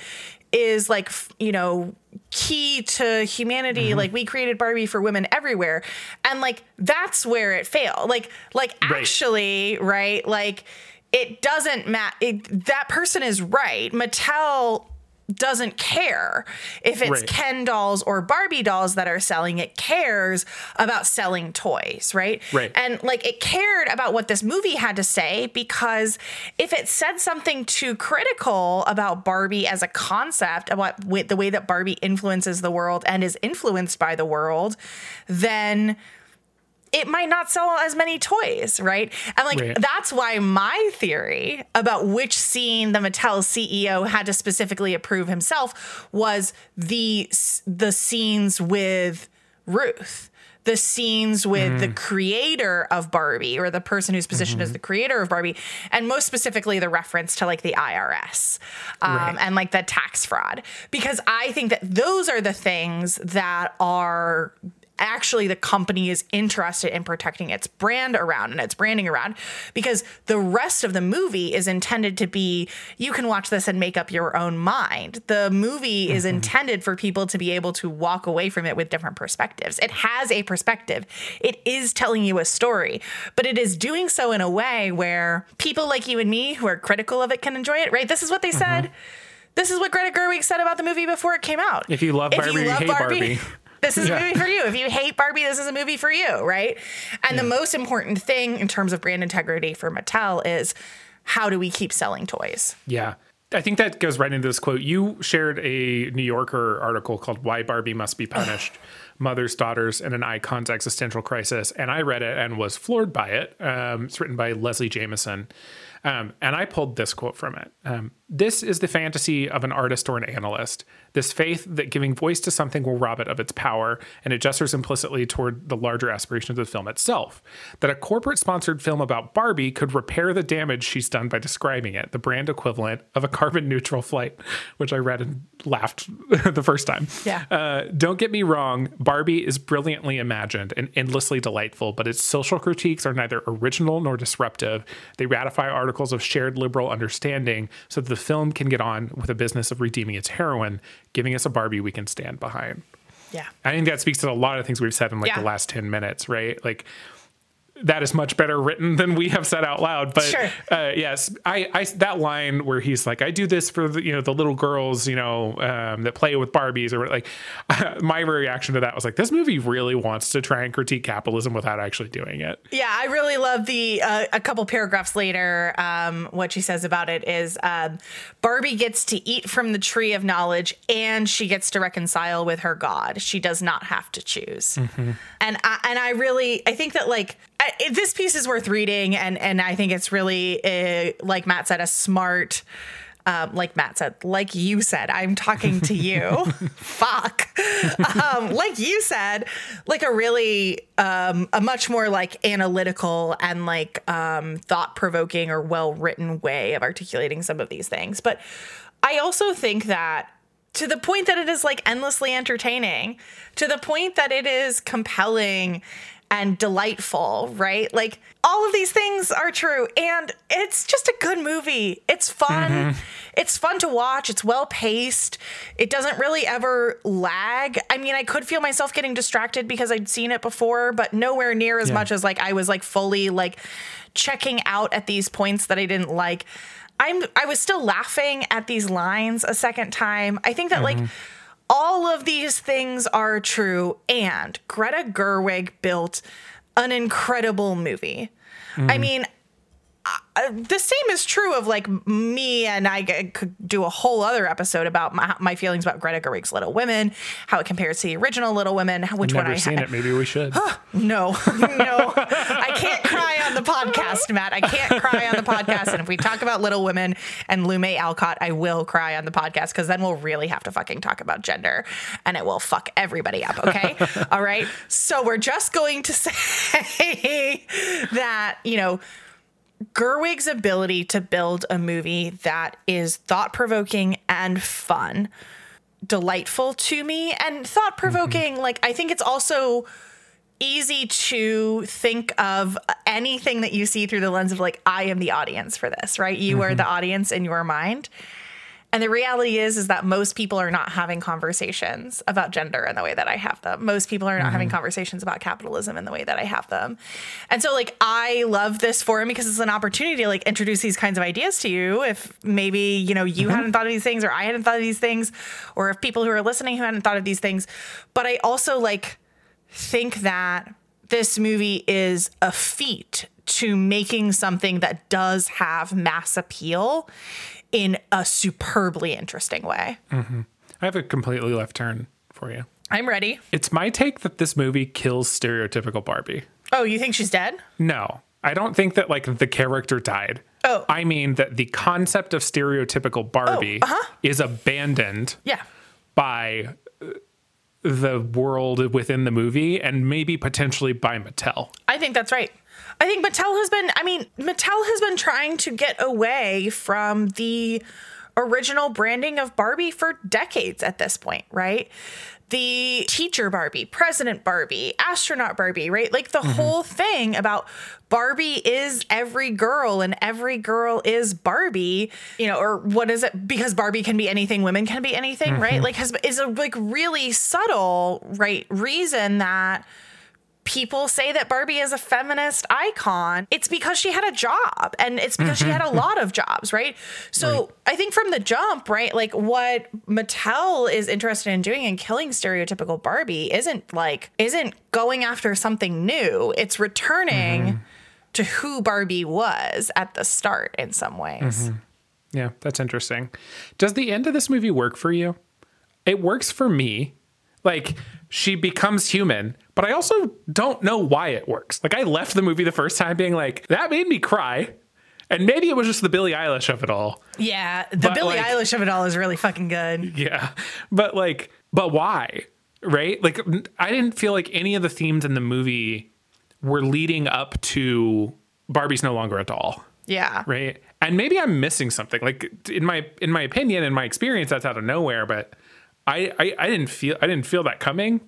[SPEAKER 1] is like, you know, key to humanity. Mm-hmm. Like, we created Barbie for women everywhere, and like that's where it failed. Like, like
[SPEAKER 2] Right.
[SPEAKER 1] actually, right? Like, it doesn't matter. That person is right. Mattel doesn't care if it's
[SPEAKER 2] Right.
[SPEAKER 1] Ken dolls or Barbie dolls that are selling. It cares about selling toys, right?
[SPEAKER 2] Right.
[SPEAKER 1] And like it cared about what this movie had to say because if it said something too critical about Barbie as a concept, about the way that Barbie influences the world and is influenced by the world, then it might not sell as many toys, right? And like
[SPEAKER 2] Right.
[SPEAKER 1] that's why my theory about which scene the Mattel CEO had to specifically approve himself was the the scenes with Ruth. The scenes with the creator of Barbie or the person who's positioned as the creator of Barbie, and most specifically the reference to like the IRS um,
[SPEAKER 2] Right.
[SPEAKER 1] and like the tax fraud. Because I think that those are the things that are actually the company is interested in protecting its brand around and its branding around because the rest of the movie is intended to be you can watch this and make up your own mind. The movie is mm-hmm. intended for people to be able to walk away from it with different perspectives. It has a perspective. It is telling you a story, but it is doing so in a way where people like you and me who are critical of it can enjoy it, right? This is what they mm-hmm. said. This is what Greta Gerwig said about the movie before it came out.
[SPEAKER 2] If you love Barbie, you hate Barbie.
[SPEAKER 1] This is
[SPEAKER 2] Yeah.
[SPEAKER 1] a movie for you. If you hate Barbie, this is a movie for you, right? And the most important thing in terms of brand integrity for Mattel is how do we keep selling toys?
[SPEAKER 2] Yeah. I think that goes right into this quote. You shared a New Yorker article called Why Barbie Must Be Punished Mothers, Daughters, and an Icon's Existential Crisis. And I read it and was floored by it. Um, it's written by Leslie Jamison. Um, and I pulled this quote from it. Um, This is the fantasy of an artist or an analyst. This faith that giving voice to something will rob it of its power, and it gestures implicitly toward the larger aspirations of the film itself. That a corporate sponsored film about Barbie could repair the damage she's done by describing it, the brand equivalent of a carbon neutral flight, which I read and laughed the first time.
[SPEAKER 1] Yeah.
[SPEAKER 2] Uh, don't get me wrong, Barbie is brilliantly imagined and endlessly delightful, but its social critiques are neither original nor disruptive. They ratify articles of shared liberal understanding so that the film can get on with the business of redeeming its heroine, giving us a Barbie we can stand behind.
[SPEAKER 1] Yeah.
[SPEAKER 2] I think that speaks to a lot of things we've said in like
[SPEAKER 1] Yeah.
[SPEAKER 2] the last 10 minutes, right? Like that is much better written than we have said out loud. But
[SPEAKER 1] Sure.
[SPEAKER 2] uh, yes, I, I that line where he's like, I do this for the you know the little girls you know um, that play with Barbies or like my reaction to that was like this movie really wants to try and critique capitalism without actually doing it.
[SPEAKER 1] Yeah, I really love the uh, a couple paragraphs later. Um, what she says about it is um, Barbie gets to eat from the tree of knowledge, and she gets to reconcile with her God. She does not have to choose. And I, and I really I think that like I, it- this piece is worth reading, and and I think it's really uh, like Matt said, a smart. Um, like Matt said, like you said, I'm talking to you. Fuck. Um, like you said, like a really, um, a much more like analytical and like um, thought provoking or well written way of articulating some of these things. But I also think that to the point that it is like endlessly entertaining, to the point that it is compelling and delightful, right? Like all of these things are true and it's just a good movie. It's fun. Mm-hmm. It's fun to watch. It's well paced. It doesn't really ever lag. I mean, I could feel myself getting distracted because I'd seen it before, but nowhere near as much as like I was like fully like checking out at these points that I didn't like. I'm I was still laughing at these lines a second time. I think that like mm-hmm. All of these things are true and Greta Gerwig built an incredible movie. I mean, uh, the same is true of like me and I could do a whole other episode about my, my feelings about Greta Gerwig's Little Women, how it compares to the original Little Women, which one
[SPEAKER 2] Never
[SPEAKER 1] I
[SPEAKER 2] seen
[SPEAKER 1] ha-
[SPEAKER 2] it. Maybe we should.
[SPEAKER 1] no, no. I can't cry on the podcast, Matt. I can't cry on the podcast. And if we talk about Little Women and Lume Alcott, I will cry on the podcast because then we'll really have to fucking talk about gender and it will fuck everybody up. Okay. All right. So we're just going to say that, you know, Gerwig's ability to build a movie that is thought provoking and fun, delightful to me, and thought provoking. Mm-hmm. Like, I think it's also easy to think of anything that you see through the lens of, like, I am the audience for this, right? You are mm-hmm. the audience in your mind. And the reality is, is that most people are not having conversations about gender in the way that I have them. Most people are not having mm-hmm. conversations about capitalism in the way that I have them. And so, like, I love this forum because it's an opportunity to like introduce these kinds of ideas to you. If maybe you know you mm-hmm. hadn't thought of these things, or I hadn't thought of these things, or if people who are listening who hadn't thought of these things. But I also like think that this movie is a feat to making something that does have mass appeal in a superbly interesting way. Mm-hmm.
[SPEAKER 2] I have a completely left turn for you.
[SPEAKER 1] I'm ready.
[SPEAKER 2] It's my take that this movie kills stereotypical Barbie.
[SPEAKER 1] Oh, you think she's dead?
[SPEAKER 2] No, I don't think that like the character died.
[SPEAKER 1] Oh.
[SPEAKER 2] I mean that the concept of stereotypical Barbie oh, uh-huh. is abandoned
[SPEAKER 1] Yeah.
[SPEAKER 2] by the world within the movie and maybe potentially by Mattel.
[SPEAKER 1] I think that's right. I think Mattel has been, I mean, Mattel has been trying to get away from the original branding of Barbie for decades at this point, right? The teacher Barbie, president Barbie, astronaut Barbie, right? Like the mm-hmm. whole thing about Barbie is every girl and every girl is Barbie, you know, or what is it? Because Barbie can be anything, women can be anything, right? Mm-hmm. Like has is a like really subtle, right, reason that people say that Barbie is a feminist icon, it's because she had a job and it's because she had a lot of jobs, right? So I think from the jump, right, like what Mattel is interested in doing and killing stereotypical Barbie isn't like, isn't going after something new, it's returning mm-hmm. to who Barbie was at the start in some ways. Mm-hmm.
[SPEAKER 2] Yeah, that's interesting. Does the end of this movie work for you? It works for me. Like she becomes human, but I also don't know why it works. Like I left the movie the first time being like, that made me cry. And maybe it was just the Billie Eilish of it all.
[SPEAKER 1] Yeah, the
[SPEAKER 2] But,
[SPEAKER 1] Billie
[SPEAKER 2] like-
[SPEAKER 1] Eilish of it all is really fucking good.
[SPEAKER 2] Yeah. But like, but why? Right? Like, I didn't feel like any of the themes in the movie were leading up to Barbie's no longer a doll.
[SPEAKER 1] Yeah.
[SPEAKER 2] Right. And maybe I'm missing something. Like in my in my opinion, in my experience, that's out of nowhere. But I, I I didn't feel I didn't feel that coming.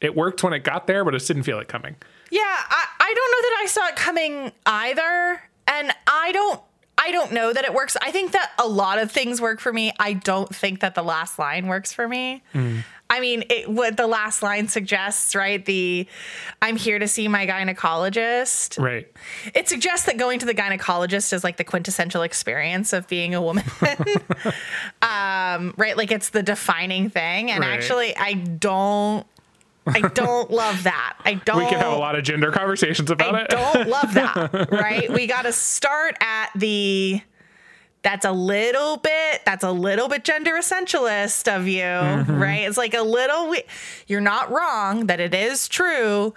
[SPEAKER 2] It worked when it got there, but I just didn't feel it coming.
[SPEAKER 1] Yeah, I, I don't know that I saw it coming either. And I don't I don't know that it works. I think that a lot of things work for me. I don't think that the last line works for me. Mm. I mean, it, what the last line suggests, right? The I'm here to see my gynecologist.
[SPEAKER 2] Right.
[SPEAKER 1] It suggests that going to the gynecologist is like the quintessential experience of being a woman. um, right? Like it's the defining thing. And
[SPEAKER 2] Right.
[SPEAKER 1] actually, I don't. I don't love that. I don't.
[SPEAKER 2] We can have a lot of gender conversations about
[SPEAKER 1] I
[SPEAKER 2] it.
[SPEAKER 1] I don't love that. Right? We got to start at the. That's a little bit. That's a little bit gender essentialist of you,
[SPEAKER 2] Mm-hmm.
[SPEAKER 1] right? It's like a little. we- You're not wrong that it is true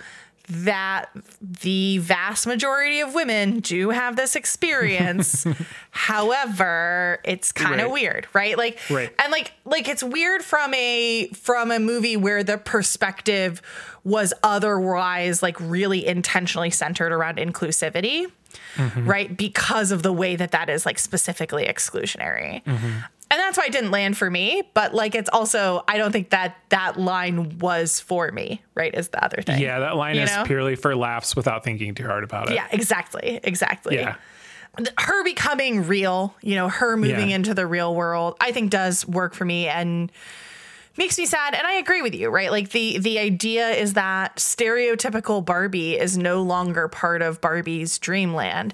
[SPEAKER 1] that the vast majority of women do have this experience. However, it's kind of
[SPEAKER 2] Right.
[SPEAKER 1] weird, right? Like,
[SPEAKER 2] Right.
[SPEAKER 1] and like, like it's weird from a from a movie where the perspective was otherwise like really intentionally centered around inclusivity, Mm-hmm. right? Because of the way that that is like specifically exclusionary. Mm-hmm. And that's why it didn't land for me, but like it's also I don't think that that line was for me, right? Is the other thing.
[SPEAKER 2] Yeah, that line
[SPEAKER 1] You
[SPEAKER 2] is
[SPEAKER 1] know?
[SPEAKER 2] purely for laughs without thinking too hard about it.
[SPEAKER 1] Yeah, exactly. Exactly.
[SPEAKER 2] Yeah.
[SPEAKER 1] Her becoming real, you know, her moving
[SPEAKER 2] Yeah.
[SPEAKER 1] into the real world, I think does work for me and makes me sad and I agree with you, right? Like the the idea is that stereotypical Barbie is no longer part of Barbie's dreamland.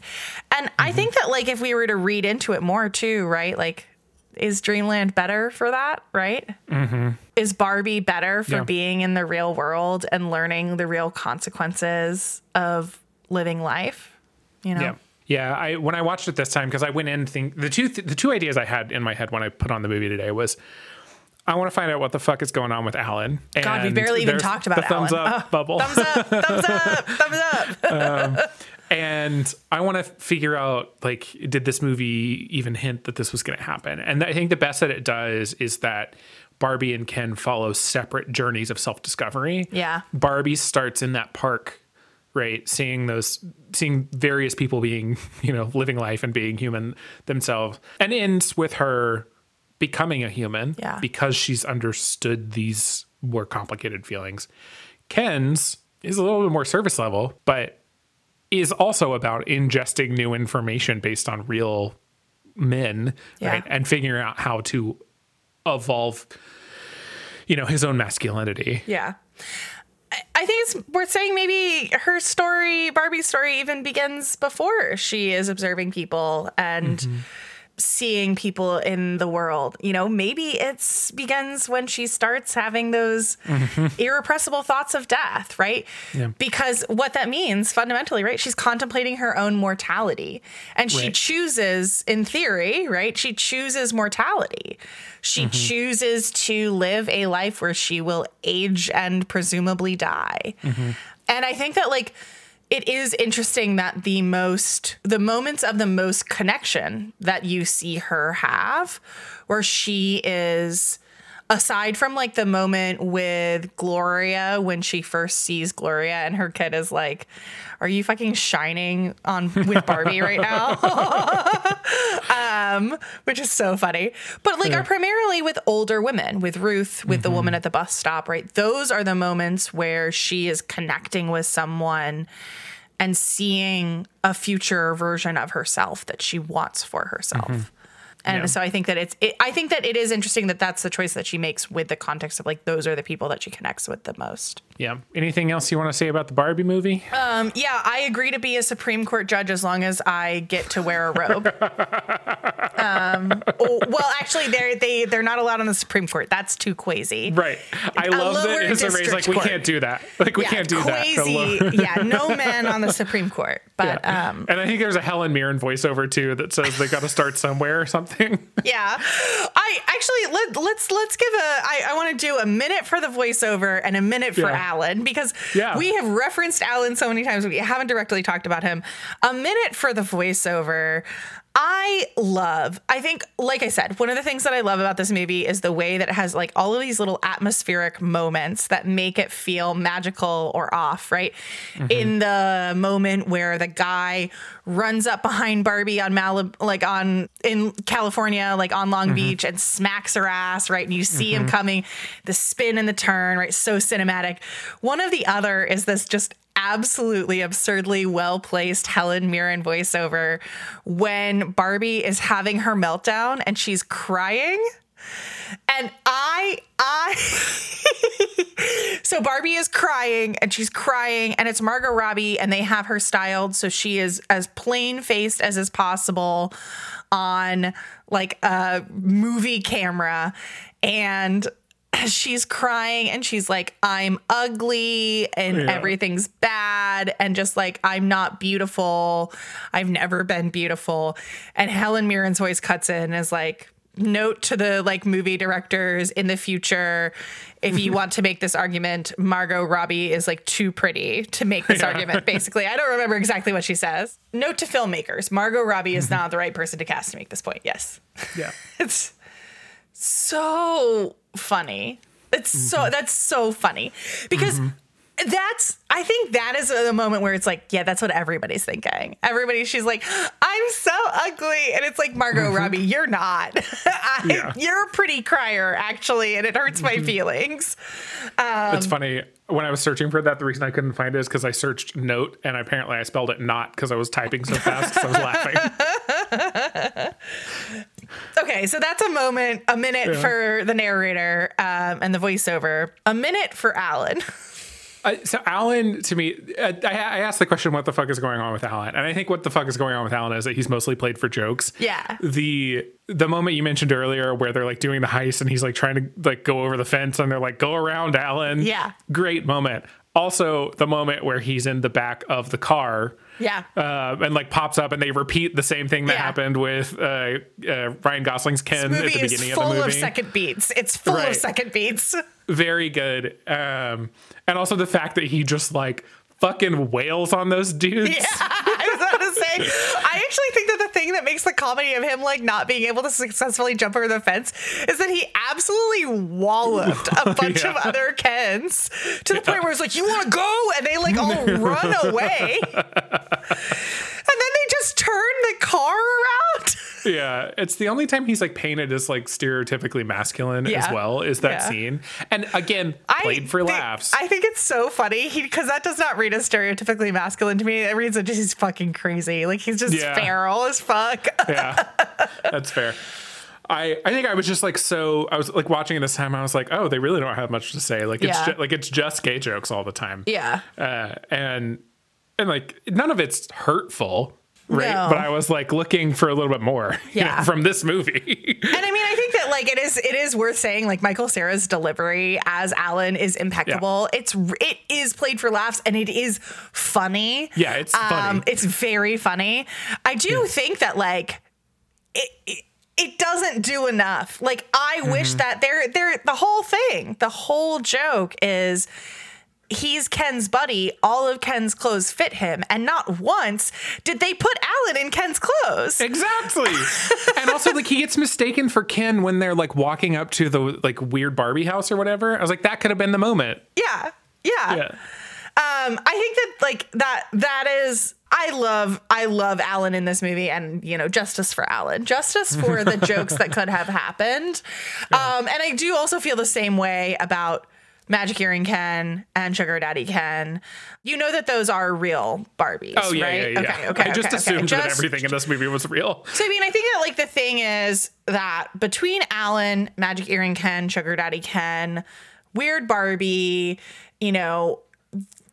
[SPEAKER 1] And
[SPEAKER 2] Mm-hmm.
[SPEAKER 1] I think that like if we were to read into it more too, right? Like is Dreamland better for that, right? Is Barbie better for
[SPEAKER 2] Mm-hmm. Yeah.
[SPEAKER 1] being in the real world and learning the real consequences of living life? You know?
[SPEAKER 2] Yeah. Yeah, I when I watched it this time because I went in think the two the two ideas I had in my head when I put on the movie today was I want to find out what the fuck is going on with Allan.
[SPEAKER 1] God, we barely even talked about
[SPEAKER 2] the thumbs
[SPEAKER 1] Allan.
[SPEAKER 2] up bubble.
[SPEAKER 1] Thumbs up, thumbs up, thumbs up.
[SPEAKER 2] Um, and I want to figure out like did this movie even hint that this was going to happen? And I think the best that it does is that Barbie and Ken follow separate journeys of self-discovery.
[SPEAKER 1] Yeah.
[SPEAKER 2] Barbie starts in that park, right, seeing those seeing various people being, you know, living life and being human themselves and ends with her becoming a human
[SPEAKER 1] Yeah.
[SPEAKER 2] because she's understood these more complicated feelings. Ken's is a little bit more surface level, but is also about ingesting new information based on real men,
[SPEAKER 1] Yeah.
[SPEAKER 2] right? And figuring out how to evolve, you know, his own masculinity.
[SPEAKER 1] Yeah. I- I think it's worth saying maybe her story, Barbie's story, even begins before she is observing people and mm-hmm. Seeing people in the world. You know, maybe it's begins when she starts having those mm-hmm. irrepressible thoughts of death, right?
[SPEAKER 2] Yeah.
[SPEAKER 1] Because what that means fundamentally, right? She's contemplating her own mortality and she
[SPEAKER 2] Right.
[SPEAKER 1] chooses, in theory, right? She chooses mortality. She mm-hmm. chooses to live a life where she will age and presumably die. Mm-hmm. And I think that, like, it is interesting that the most, the moments of the most connection that you see her have, where she is aside from like the moment with Gloria when she first sees Gloria and her kid is like, "Are you fucking shining on with Barbie right now?" um, which is so funny. But like, are primarily with older women, with Ruth, with the woman at the bus stop, right? Those are the moments where she is connecting with someone and seeing a future version of herself that she wants for herself. And
[SPEAKER 2] Yeah.
[SPEAKER 1] so I think that it's, it, I think that it is interesting that that's the choice that she makes with the context of like, those are the people that she connects with the most.
[SPEAKER 2] Yeah. Anything else you want to say about the Barbie movie?
[SPEAKER 1] Um, yeah, I agree to be a Supreme Court judge as long as I get to wear a robe. um, oh, well, actually, they're they they're not allowed on the Supreme Court. That's too crazy.
[SPEAKER 2] Right. I love that Issa like,
[SPEAKER 1] district
[SPEAKER 2] we can't do that. Like, we
[SPEAKER 1] yeah,
[SPEAKER 2] can't do that. The
[SPEAKER 1] quasi.
[SPEAKER 2] lo-
[SPEAKER 1] yeah, no man on the Supreme Court. But
[SPEAKER 2] Yeah.
[SPEAKER 1] um,
[SPEAKER 2] and I think there's a Helen Mirren voiceover too that says they got to start somewhere or something.
[SPEAKER 1] yeah, I actually let let's let's give a. I, I want to do a minute for the voiceover and a minute for
[SPEAKER 2] Yeah.
[SPEAKER 1] Allan because
[SPEAKER 2] Yeah.
[SPEAKER 1] we have referenced Allan so many times. We haven't directly talked about him. A minute for the voiceover. I love, I think, like I said, one of the things that I love about this movie is the way that it has like all of these little atmospheric moments that make it feel magical or off, right? Mm-hmm. In the moment where the guy runs up behind Barbie on Malib, like on in California, like on Long mm-hmm. Beach, and smacks her ass, right? And you see him mm-hmm. coming, the spin and the turn, right? So cinematic. One of the other is this just absolutely absurdly well placed Helen Mirren voiceover when Barbie is having her meltdown and she's crying. And I, I, so Barbie is crying and she's crying, and it's Margot Robbie, and they have her styled so she is as plain faced as is possible on like a movie camera. And she's crying and she's like, I'm ugly and
[SPEAKER 2] Yeah.
[SPEAKER 1] everything's bad. And just like, I'm not beautiful. I've never been beautiful. And Helen Mirren's voice cuts in and is like, note to the like movie directors in the future if you want to make this argument margot robbie is like too pretty to make this argument basically i don't remember exactly what she says note to filmmakers margot robbie is mm-hmm. not the right person to cast to make this point yes
[SPEAKER 2] Yeah.
[SPEAKER 1] it's so funny. It's so mm-hmm. that's so funny because mm-hmm. that's I think that is the moment where it's like, yeah, that's what everybody's thinking. Everybody, she's like, I'm so ugly, and it's like Margot mm-hmm. Robbie, you're not. I,
[SPEAKER 2] Yeah.
[SPEAKER 1] You're a pretty crier, actually, and it hurts my feelings. Um,
[SPEAKER 2] it's funny when I was searching for that. The reason I couldn't find it is because I searched note, and apparently I spelled it not because I was typing so fast. 'cause I was laughing.
[SPEAKER 1] Okay, so that's a moment, a minute
[SPEAKER 2] Yeah.
[SPEAKER 1] for the narrator um, and the voiceover, a minute for Allan.
[SPEAKER 2] Uh, so Allan, to me, I, I asked the question, "What the fuck is going on with Allan?" And I think what the fuck is going on with Allan is that he's mostly played for jokes.
[SPEAKER 1] Yeah.
[SPEAKER 2] The the moment you mentioned earlier, where they're like doing the heist, and he's like trying to like go over the fence, and they're like, "Go around, Allan."
[SPEAKER 1] Yeah.
[SPEAKER 2] Great moment. Also, the moment where he's in the back of the car.
[SPEAKER 1] Yeah.
[SPEAKER 2] Uh, and like pops up, and they repeat the same thing that
[SPEAKER 1] Yeah.
[SPEAKER 2] happened with uh, uh, Ryan Gosling's Ken at the beginning of the movie.
[SPEAKER 1] Full of, second beats. It's full of second beats.
[SPEAKER 2] very good. Um, and also the fact that he just like fucking wails on those dudes.
[SPEAKER 1] Yeah, I was about to say. I actually think that the thing that makes the comedy of him like not being able to successfully jump over the fence is that he absolutely walloped a bunch of other Kens to the point where it's like, "You want to go?" and they like all run away, and then they just turn the car around.
[SPEAKER 2] Yeah, it's the only time he's like painted as like stereotypically masculine as well is that
[SPEAKER 1] Yeah.
[SPEAKER 2] scene. And again,
[SPEAKER 1] I
[SPEAKER 2] played for
[SPEAKER 1] think-
[SPEAKER 2] laughs.
[SPEAKER 1] I think it's so funny because that does not read as stereotypically masculine to me. It reads as just he's fucking crazy. Like he's just
[SPEAKER 2] Yeah.
[SPEAKER 1] feral as fuck.
[SPEAKER 2] yeah, that's fair. I, I think I was just like so I was like watching it this time I was like oh they really don't have much to say like it's
[SPEAKER 1] Yeah.
[SPEAKER 2] ju- like it's just gay jokes all the time
[SPEAKER 1] yeah.
[SPEAKER 2] uh, and and like none of it's hurtful right
[SPEAKER 1] No.
[SPEAKER 2] but I was like looking for a little bit more you know, from this movie
[SPEAKER 1] And I mean, I think that like it is it is worth saying like Michael Cera's delivery as Allan is impeccable. It's it is played for laughs and it is funny.
[SPEAKER 2] Yeah, it's um, funny.
[SPEAKER 1] it's very funny. I do think that like it, it it doesn't do enough. Like I wish mm-hmm. that there there the whole thing, the whole joke is he's Ken's buddy. All of Ken's clothes fit him, and not once did they put Allan in Ken's clothes.
[SPEAKER 2] Exactly. and also like he gets mistaken for Ken when they're like walking up to the like weird Barbie house or whatever. I was like, that could have been the moment.
[SPEAKER 1] Yeah, yeah.
[SPEAKER 2] Yeah.
[SPEAKER 1] Um, I think that like that that is I love I love Allan in this movie and you know justice for Allan justice for the jokes that could have happened um, and I do also feel the same way about Magic Earring Ken and Sugar Daddy Ken you know that those are real Barbies
[SPEAKER 2] Oh yeah,
[SPEAKER 1] right
[SPEAKER 2] yeah, yeah.
[SPEAKER 1] okay okay
[SPEAKER 2] I just
[SPEAKER 1] okay,
[SPEAKER 2] assumed
[SPEAKER 1] okay.
[SPEAKER 2] that
[SPEAKER 1] Just-
[SPEAKER 2] everything in this movie was real.
[SPEAKER 1] so I mean, I think that like the thing is that between Allan, Magic Earring Ken, Sugar Daddy Ken, Weird Barbie, you know,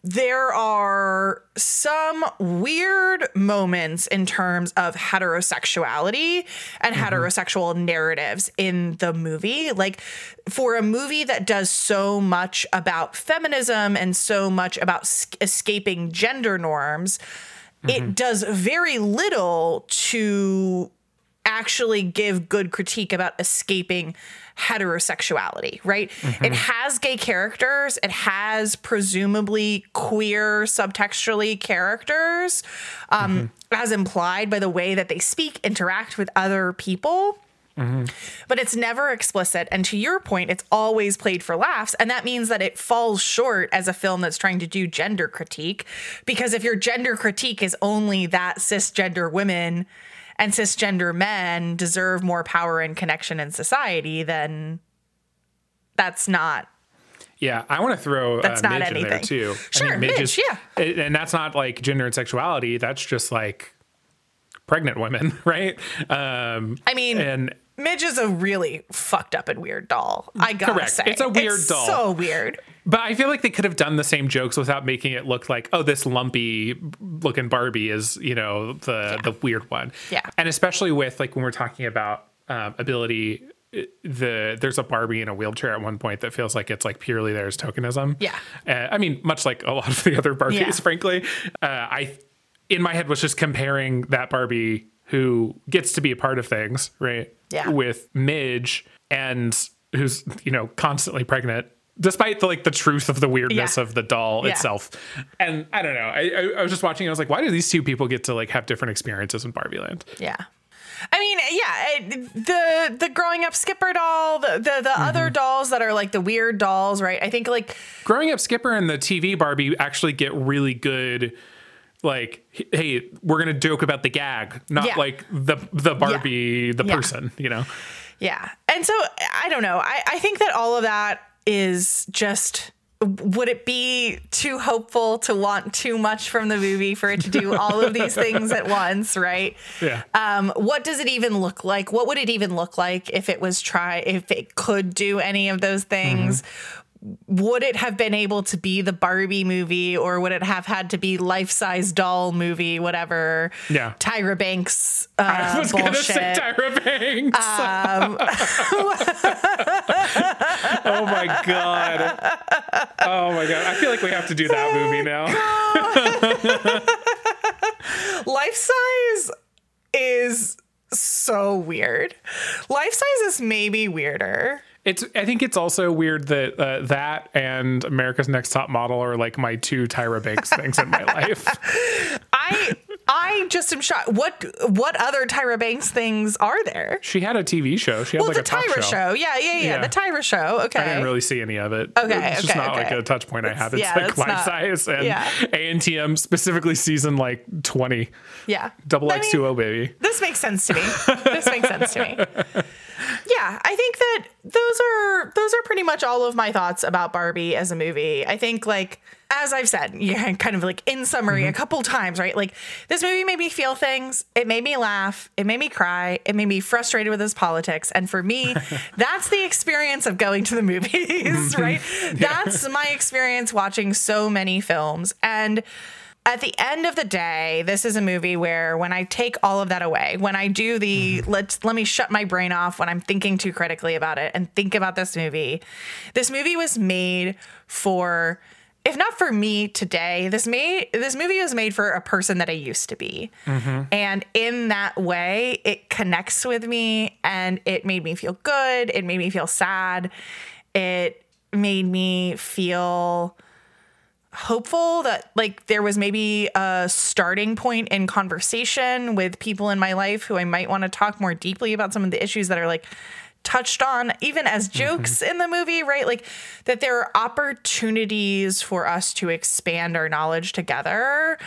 [SPEAKER 1] there are some weird moments in terms of heterosexuality and mm-hmm. heterosexual narratives in the movie. Like for a movie that does so much about feminism and so much about escaping gender norms, it mm-hmm. does very little to actually give good critique about escaping heterosexuality, right? It mm-hmm. has gay characters, it has presumably queer subtextually characters, um, mm-hmm. as implied by the way that they speak, interact with other people. Mm-hmm. But it's never explicit. And to your point, it's always played for laughs. And that means that it falls short as a film that's trying to do gender critique. Because if your gender critique is only that cisgender women and cisgender men deserve more power and connection in society, then that's not.
[SPEAKER 2] Yeah, I want to throw
[SPEAKER 1] That's
[SPEAKER 2] uh,
[SPEAKER 1] not
[SPEAKER 2] Midge in there
[SPEAKER 1] anything.
[SPEAKER 2] too.
[SPEAKER 1] Sure,
[SPEAKER 2] Midge
[SPEAKER 1] Midge,
[SPEAKER 2] is-
[SPEAKER 1] yeah.
[SPEAKER 2] it- and that's not like gender and sexuality. That's just like pregnant women, right? Um,
[SPEAKER 1] I mean,
[SPEAKER 2] and
[SPEAKER 1] Midge is a really fucked up and weird doll. I gotta
[SPEAKER 2] Correct.
[SPEAKER 1] say.
[SPEAKER 2] It's a weird doll.
[SPEAKER 1] So weird.
[SPEAKER 2] But I feel like they could have done the same jokes without making it look like, oh, this lumpy looking Barbie is, you know, the the weird one.
[SPEAKER 1] Yeah.
[SPEAKER 2] And especially with like when we're talking about um, ability, the there's a Barbie in a wheelchair at one point that feels like it's like purely there as tokenism.
[SPEAKER 1] Yeah.
[SPEAKER 2] Uh, I mean, much like a lot of the other Barbies,
[SPEAKER 1] Yeah.
[SPEAKER 2] frankly. Uh, I in my head was just comparing that Barbie who gets to be a part of things, right?
[SPEAKER 1] Yeah.
[SPEAKER 2] With Midge and who's, you know, constantly pregnant. Despite the like the truth of the weirdness
[SPEAKER 1] Yeah.
[SPEAKER 2] of the doll
[SPEAKER 1] Yeah.
[SPEAKER 2] itself, and I don't know. I, I, I was just watching. I was like, why do these two people get to like have different experiences in Barbie Land?
[SPEAKER 1] Yeah. I mean, yeah, the the growing up Skipper doll, the the, the
[SPEAKER 2] Mm-hmm.
[SPEAKER 1] other dolls that are like the weird dolls, right? I think like
[SPEAKER 2] Growing up, Skipper and the TV Barbie actually get really good. Like, hey, we're gonna joke about the gag, not
[SPEAKER 1] Yeah.
[SPEAKER 2] like the the Barbie, the
[SPEAKER 1] Yeah.
[SPEAKER 2] person. You know,
[SPEAKER 1] yeah. And so I don't know. I, I think that all of that is just would it be too hopeful to want too much from the movie for it to do all of these things at once, right?
[SPEAKER 2] yeah.
[SPEAKER 1] Um, what does it even look like? What would it even look like if it was try if it could do any of those things? Would it have been able to be the Barbie movie or would it have had to be life size doll movie, whatever?
[SPEAKER 2] Yeah.
[SPEAKER 1] Tyra Banks uh,
[SPEAKER 2] I was gonna say Tyra Banks.
[SPEAKER 1] um,
[SPEAKER 2] oh my god. Oh my god. I feel like we have to do that movie now.
[SPEAKER 1] life size is so weird. Life size is maybe weirder.
[SPEAKER 2] It's. I think it's also weird that uh, that and America's Next Top Model are like my two Tyra Banks things in my life.
[SPEAKER 1] I I just am shocked. What what other Tyra Banks things are there?
[SPEAKER 2] She had a TV show. She had
[SPEAKER 1] Well,
[SPEAKER 2] like
[SPEAKER 1] the
[SPEAKER 2] a
[SPEAKER 1] Tyra show. Yeah, yeah, yeah,
[SPEAKER 2] Yeah.
[SPEAKER 1] The Tyra show. Okay.
[SPEAKER 2] I didn't really see any of it.
[SPEAKER 1] Okay,
[SPEAKER 2] it's just
[SPEAKER 1] okay,
[SPEAKER 2] not like a touch point I have. It's
[SPEAKER 1] yeah,
[SPEAKER 2] like life
[SPEAKER 1] not-
[SPEAKER 2] size and
[SPEAKER 1] yeah.
[SPEAKER 2] ANTM specifically season like twenty.
[SPEAKER 1] yeah.
[SPEAKER 2] Double
[SPEAKER 1] I
[SPEAKER 2] X
[SPEAKER 1] mean,
[SPEAKER 2] two O baby.
[SPEAKER 1] This makes sense to me. this makes sense to me. Yeah, I think that those are those are pretty much all of my thoughts about Barbie as a movie. I think like as I've said, yeah, kind of like in summary mm-hmm. a couple times, right? Like this movie made me feel things. It made me laugh. It made me cry. It made me frustrated with his politics. And for me, that's the experience of going to the movies, right? That's my experience watching so many films. And at the end of the day, this is a movie where when I take all of that away, when I do the mm-hmm. let's let me shut my brain off when I'm thinking too critically about it and think about this movie. This movie was made for if not for me today, this made this movie was made for a person that I used to be. Mm-hmm. And in that way, it connects with me and it made me feel good, it made me feel sad. It made me feel hopeful that like there was maybe a starting point in conversation with people in my life who I might want to talk more deeply about some of the issues that are like touched on even as mm-hmm. jokes in the movie right? Like that there are opportunities for us to expand our knowledge together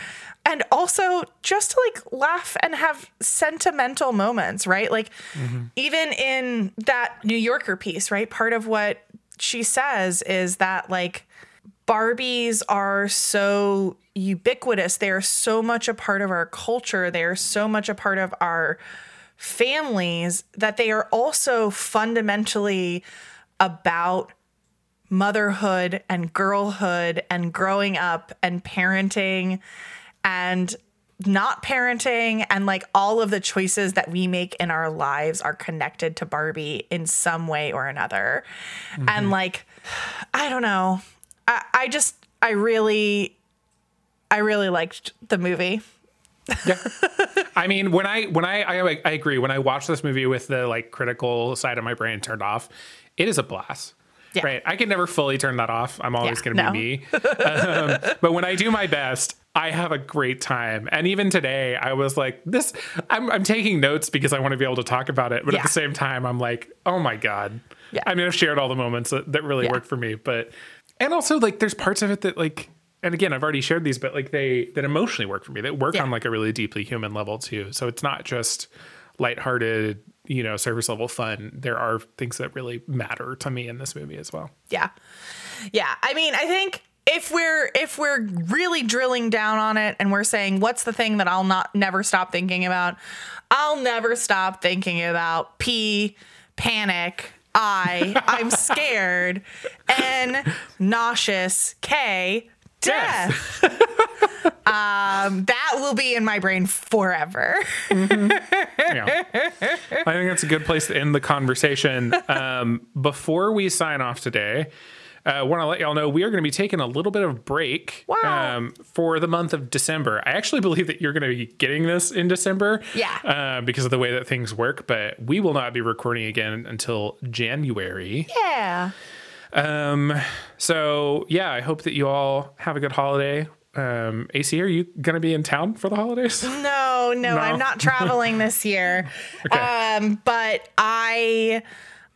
[SPEAKER 1] and also just to like laugh and have sentimental moments right? Like mm-hmm. even in that new yorker piece right? Part of what she says is that like Barbies are so ubiquitous. They are so much a part of our culture. They are so much a part of our families that they are also fundamentally about motherhood and girlhood and growing up and parenting and not parenting and like all of the choices that we make in our lives are connected to Barbie in some way or another. And mm-hmm. like, I don't know. I, I just, I really, I really liked the movie.
[SPEAKER 2] Yeah. I mean, when I when I, I I agree. When I watch this movie with the like critical side of my brain turned off, it is a blast.
[SPEAKER 1] Yeah.
[SPEAKER 2] Right. I can never fully turn that off. I'm always
[SPEAKER 1] Yeah,
[SPEAKER 2] going to
[SPEAKER 1] no.
[SPEAKER 2] be me. um, but when I do my best, I have a great time. And even today, I was like, this, I'm, I'm taking notes because I want to be able to talk about it. But at the same time, I'm like, oh my God.
[SPEAKER 1] Yeah.
[SPEAKER 2] I mean, I've shared all the moments that, that really
[SPEAKER 1] Yeah.
[SPEAKER 2] work for me. But, and also, like, there's parts of it that, like, and again, I've already shared these, but like they that emotionally work for me. That work
[SPEAKER 1] Yeah.
[SPEAKER 2] on like a really deeply human level too. So it's not just lighthearted, you know, surface level fun. There are things that really matter to me in this movie as well.
[SPEAKER 1] Yeah. Yeah. I mean, I think if we're if we're really drilling down on it and we're saying what's the thing that I'll not never stop thinking about, I'll never stop thinking about P panic, I, I'm scared, N nauseous, K death. um, that will be in my brain forever.
[SPEAKER 2] Yeah. I think that's a good place to end the conversation. Um, before we sign off today, uh, want to let y'all know we are going to be taking a little bit of break
[SPEAKER 1] Wow.
[SPEAKER 2] um, for the month of December. I actually believe that you're going to be getting this in December,
[SPEAKER 1] Yeah.
[SPEAKER 2] uh, because of the way that things work. But we will not be recording again until January.
[SPEAKER 1] yeah.
[SPEAKER 2] Um, so yeah, I hope that you all have a good holiday. Um, AC, are you going to be in town for the holidays?
[SPEAKER 1] No, no, I'm not traveling this year.
[SPEAKER 2] Okay.
[SPEAKER 1] Um, but I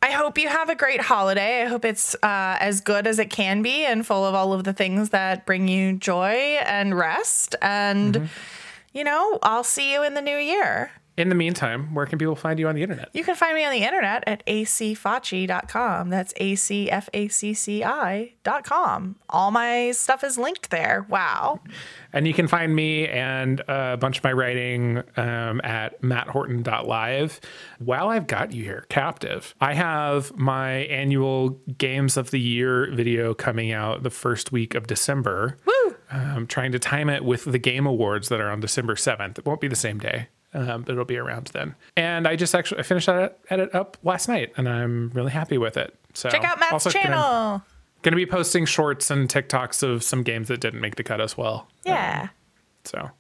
[SPEAKER 1] I hope you have a great holiday. I hope it's uh, as good as it can be and full of all of the things that bring you joy and rest. And you know, I'll see you in the new year.
[SPEAKER 2] In the meantime, where can people find you on the internet?
[SPEAKER 1] You can find me on the internet at acfacci.com. That's A C F A C C I.com. All my stuff is linked there. Wow.
[SPEAKER 2] And you can find me and a bunch of my writing um, at matthorton.live. While I've got you here, captive, I have my annual Games of the Year video coming out the first week of December.
[SPEAKER 1] Woo!
[SPEAKER 2] Um, trying to time it with the Game Awards that are on December 7th. It won't be the same day. Um, but it'll be around then. And I just actually I finished that edit up last night, and I'm really happy with it. So
[SPEAKER 1] Check out Matt's
[SPEAKER 2] also gonna-
[SPEAKER 1] channel.
[SPEAKER 2] Gonna be posting shorts and TikToks of some games that didn't make the cut as well.
[SPEAKER 1] Yeah.
[SPEAKER 2] So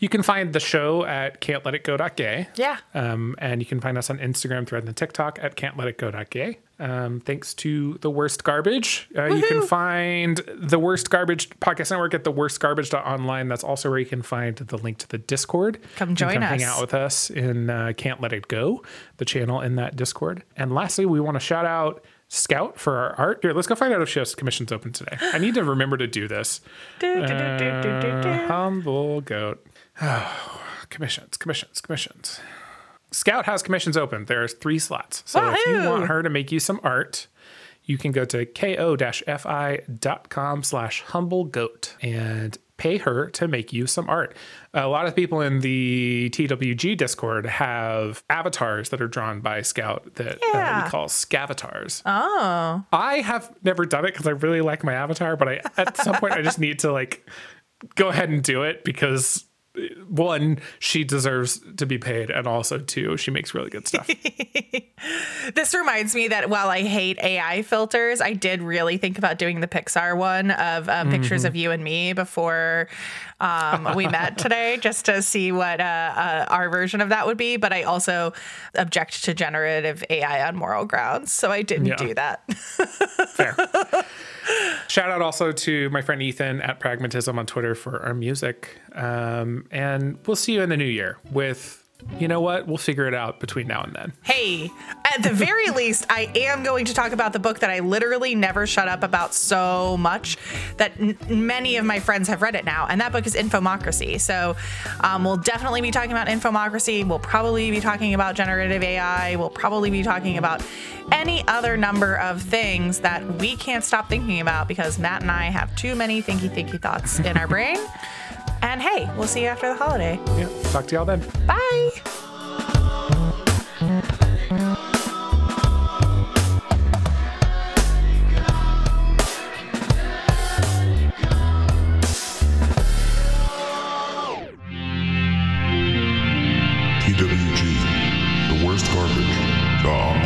[SPEAKER 2] you can find the show at can'tletitgo.gay.
[SPEAKER 1] Yeah.
[SPEAKER 2] Um, and you can find us on Instagram, Thread, and TikTok at can'tletitgo.gay. Um, thanks to The Worst Garbage. Uh, you can find The Worst Garbage Podcast Network at theworstgarbage.online. That's also where you can find the link to the Discord.
[SPEAKER 1] Come
[SPEAKER 2] You can
[SPEAKER 1] join
[SPEAKER 2] hang out with us in uh, Can't Let It Go, the channel in that Discord. And lastly, we want to shout out Scout for our art. Here, let's go find out if she has commissions open today. I need to remember to do this.
[SPEAKER 1] Do, do, do.
[SPEAKER 2] Uh, humble goat. Oh, commissions, commissions, commissions. Scout has commissions open. There's three slots. So if you want her to make you some art, you can go to ko-fi.com slash humble goat and pay her to make you some art. A lot of people in the TWG Discord have avatars that are drawn by Scout that uh, we call scavatars.
[SPEAKER 1] Oh.
[SPEAKER 2] I have never done it because I really like my avatar, but I at some point I just need to like go ahead and do it because uh, one, she deserves to be paid, and also two, she makes really good stuff.
[SPEAKER 1] This reminds me that while I hate AI filters, I did really think about doing the Pixar one of um, pictures of you and me before um, we met today, just to see what uh, uh, our version of that would be. But I also object to generative AI on moral grounds, so I didn't
[SPEAKER 2] Yeah.
[SPEAKER 1] do that.
[SPEAKER 2] Fair. Shout out also to my friend Ethan at Pragmatism on Twitter for our music. Um, and we'll see you in the new year with, you know what? We'll figure it out between now and then.
[SPEAKER 1] Hey, at the very least, I am going to talk about the book that I literally never shut up about so much that n- many of my friends have read it now. And that book is Infomocracy. So um, we'll definitely be talking about Infomocracy. We'll probably be talking about generative AI. We'll probably be talking about any other number of things that we can't stop thinking about because Matt and I have too many thinky, thinky thoughts in our brain. And hey, we'll see you after the holiday.
[SPEAKER 2] Yeah. Talk to y'all then.
[SPEAKER 1] Bye. PWG, the worst garbage, the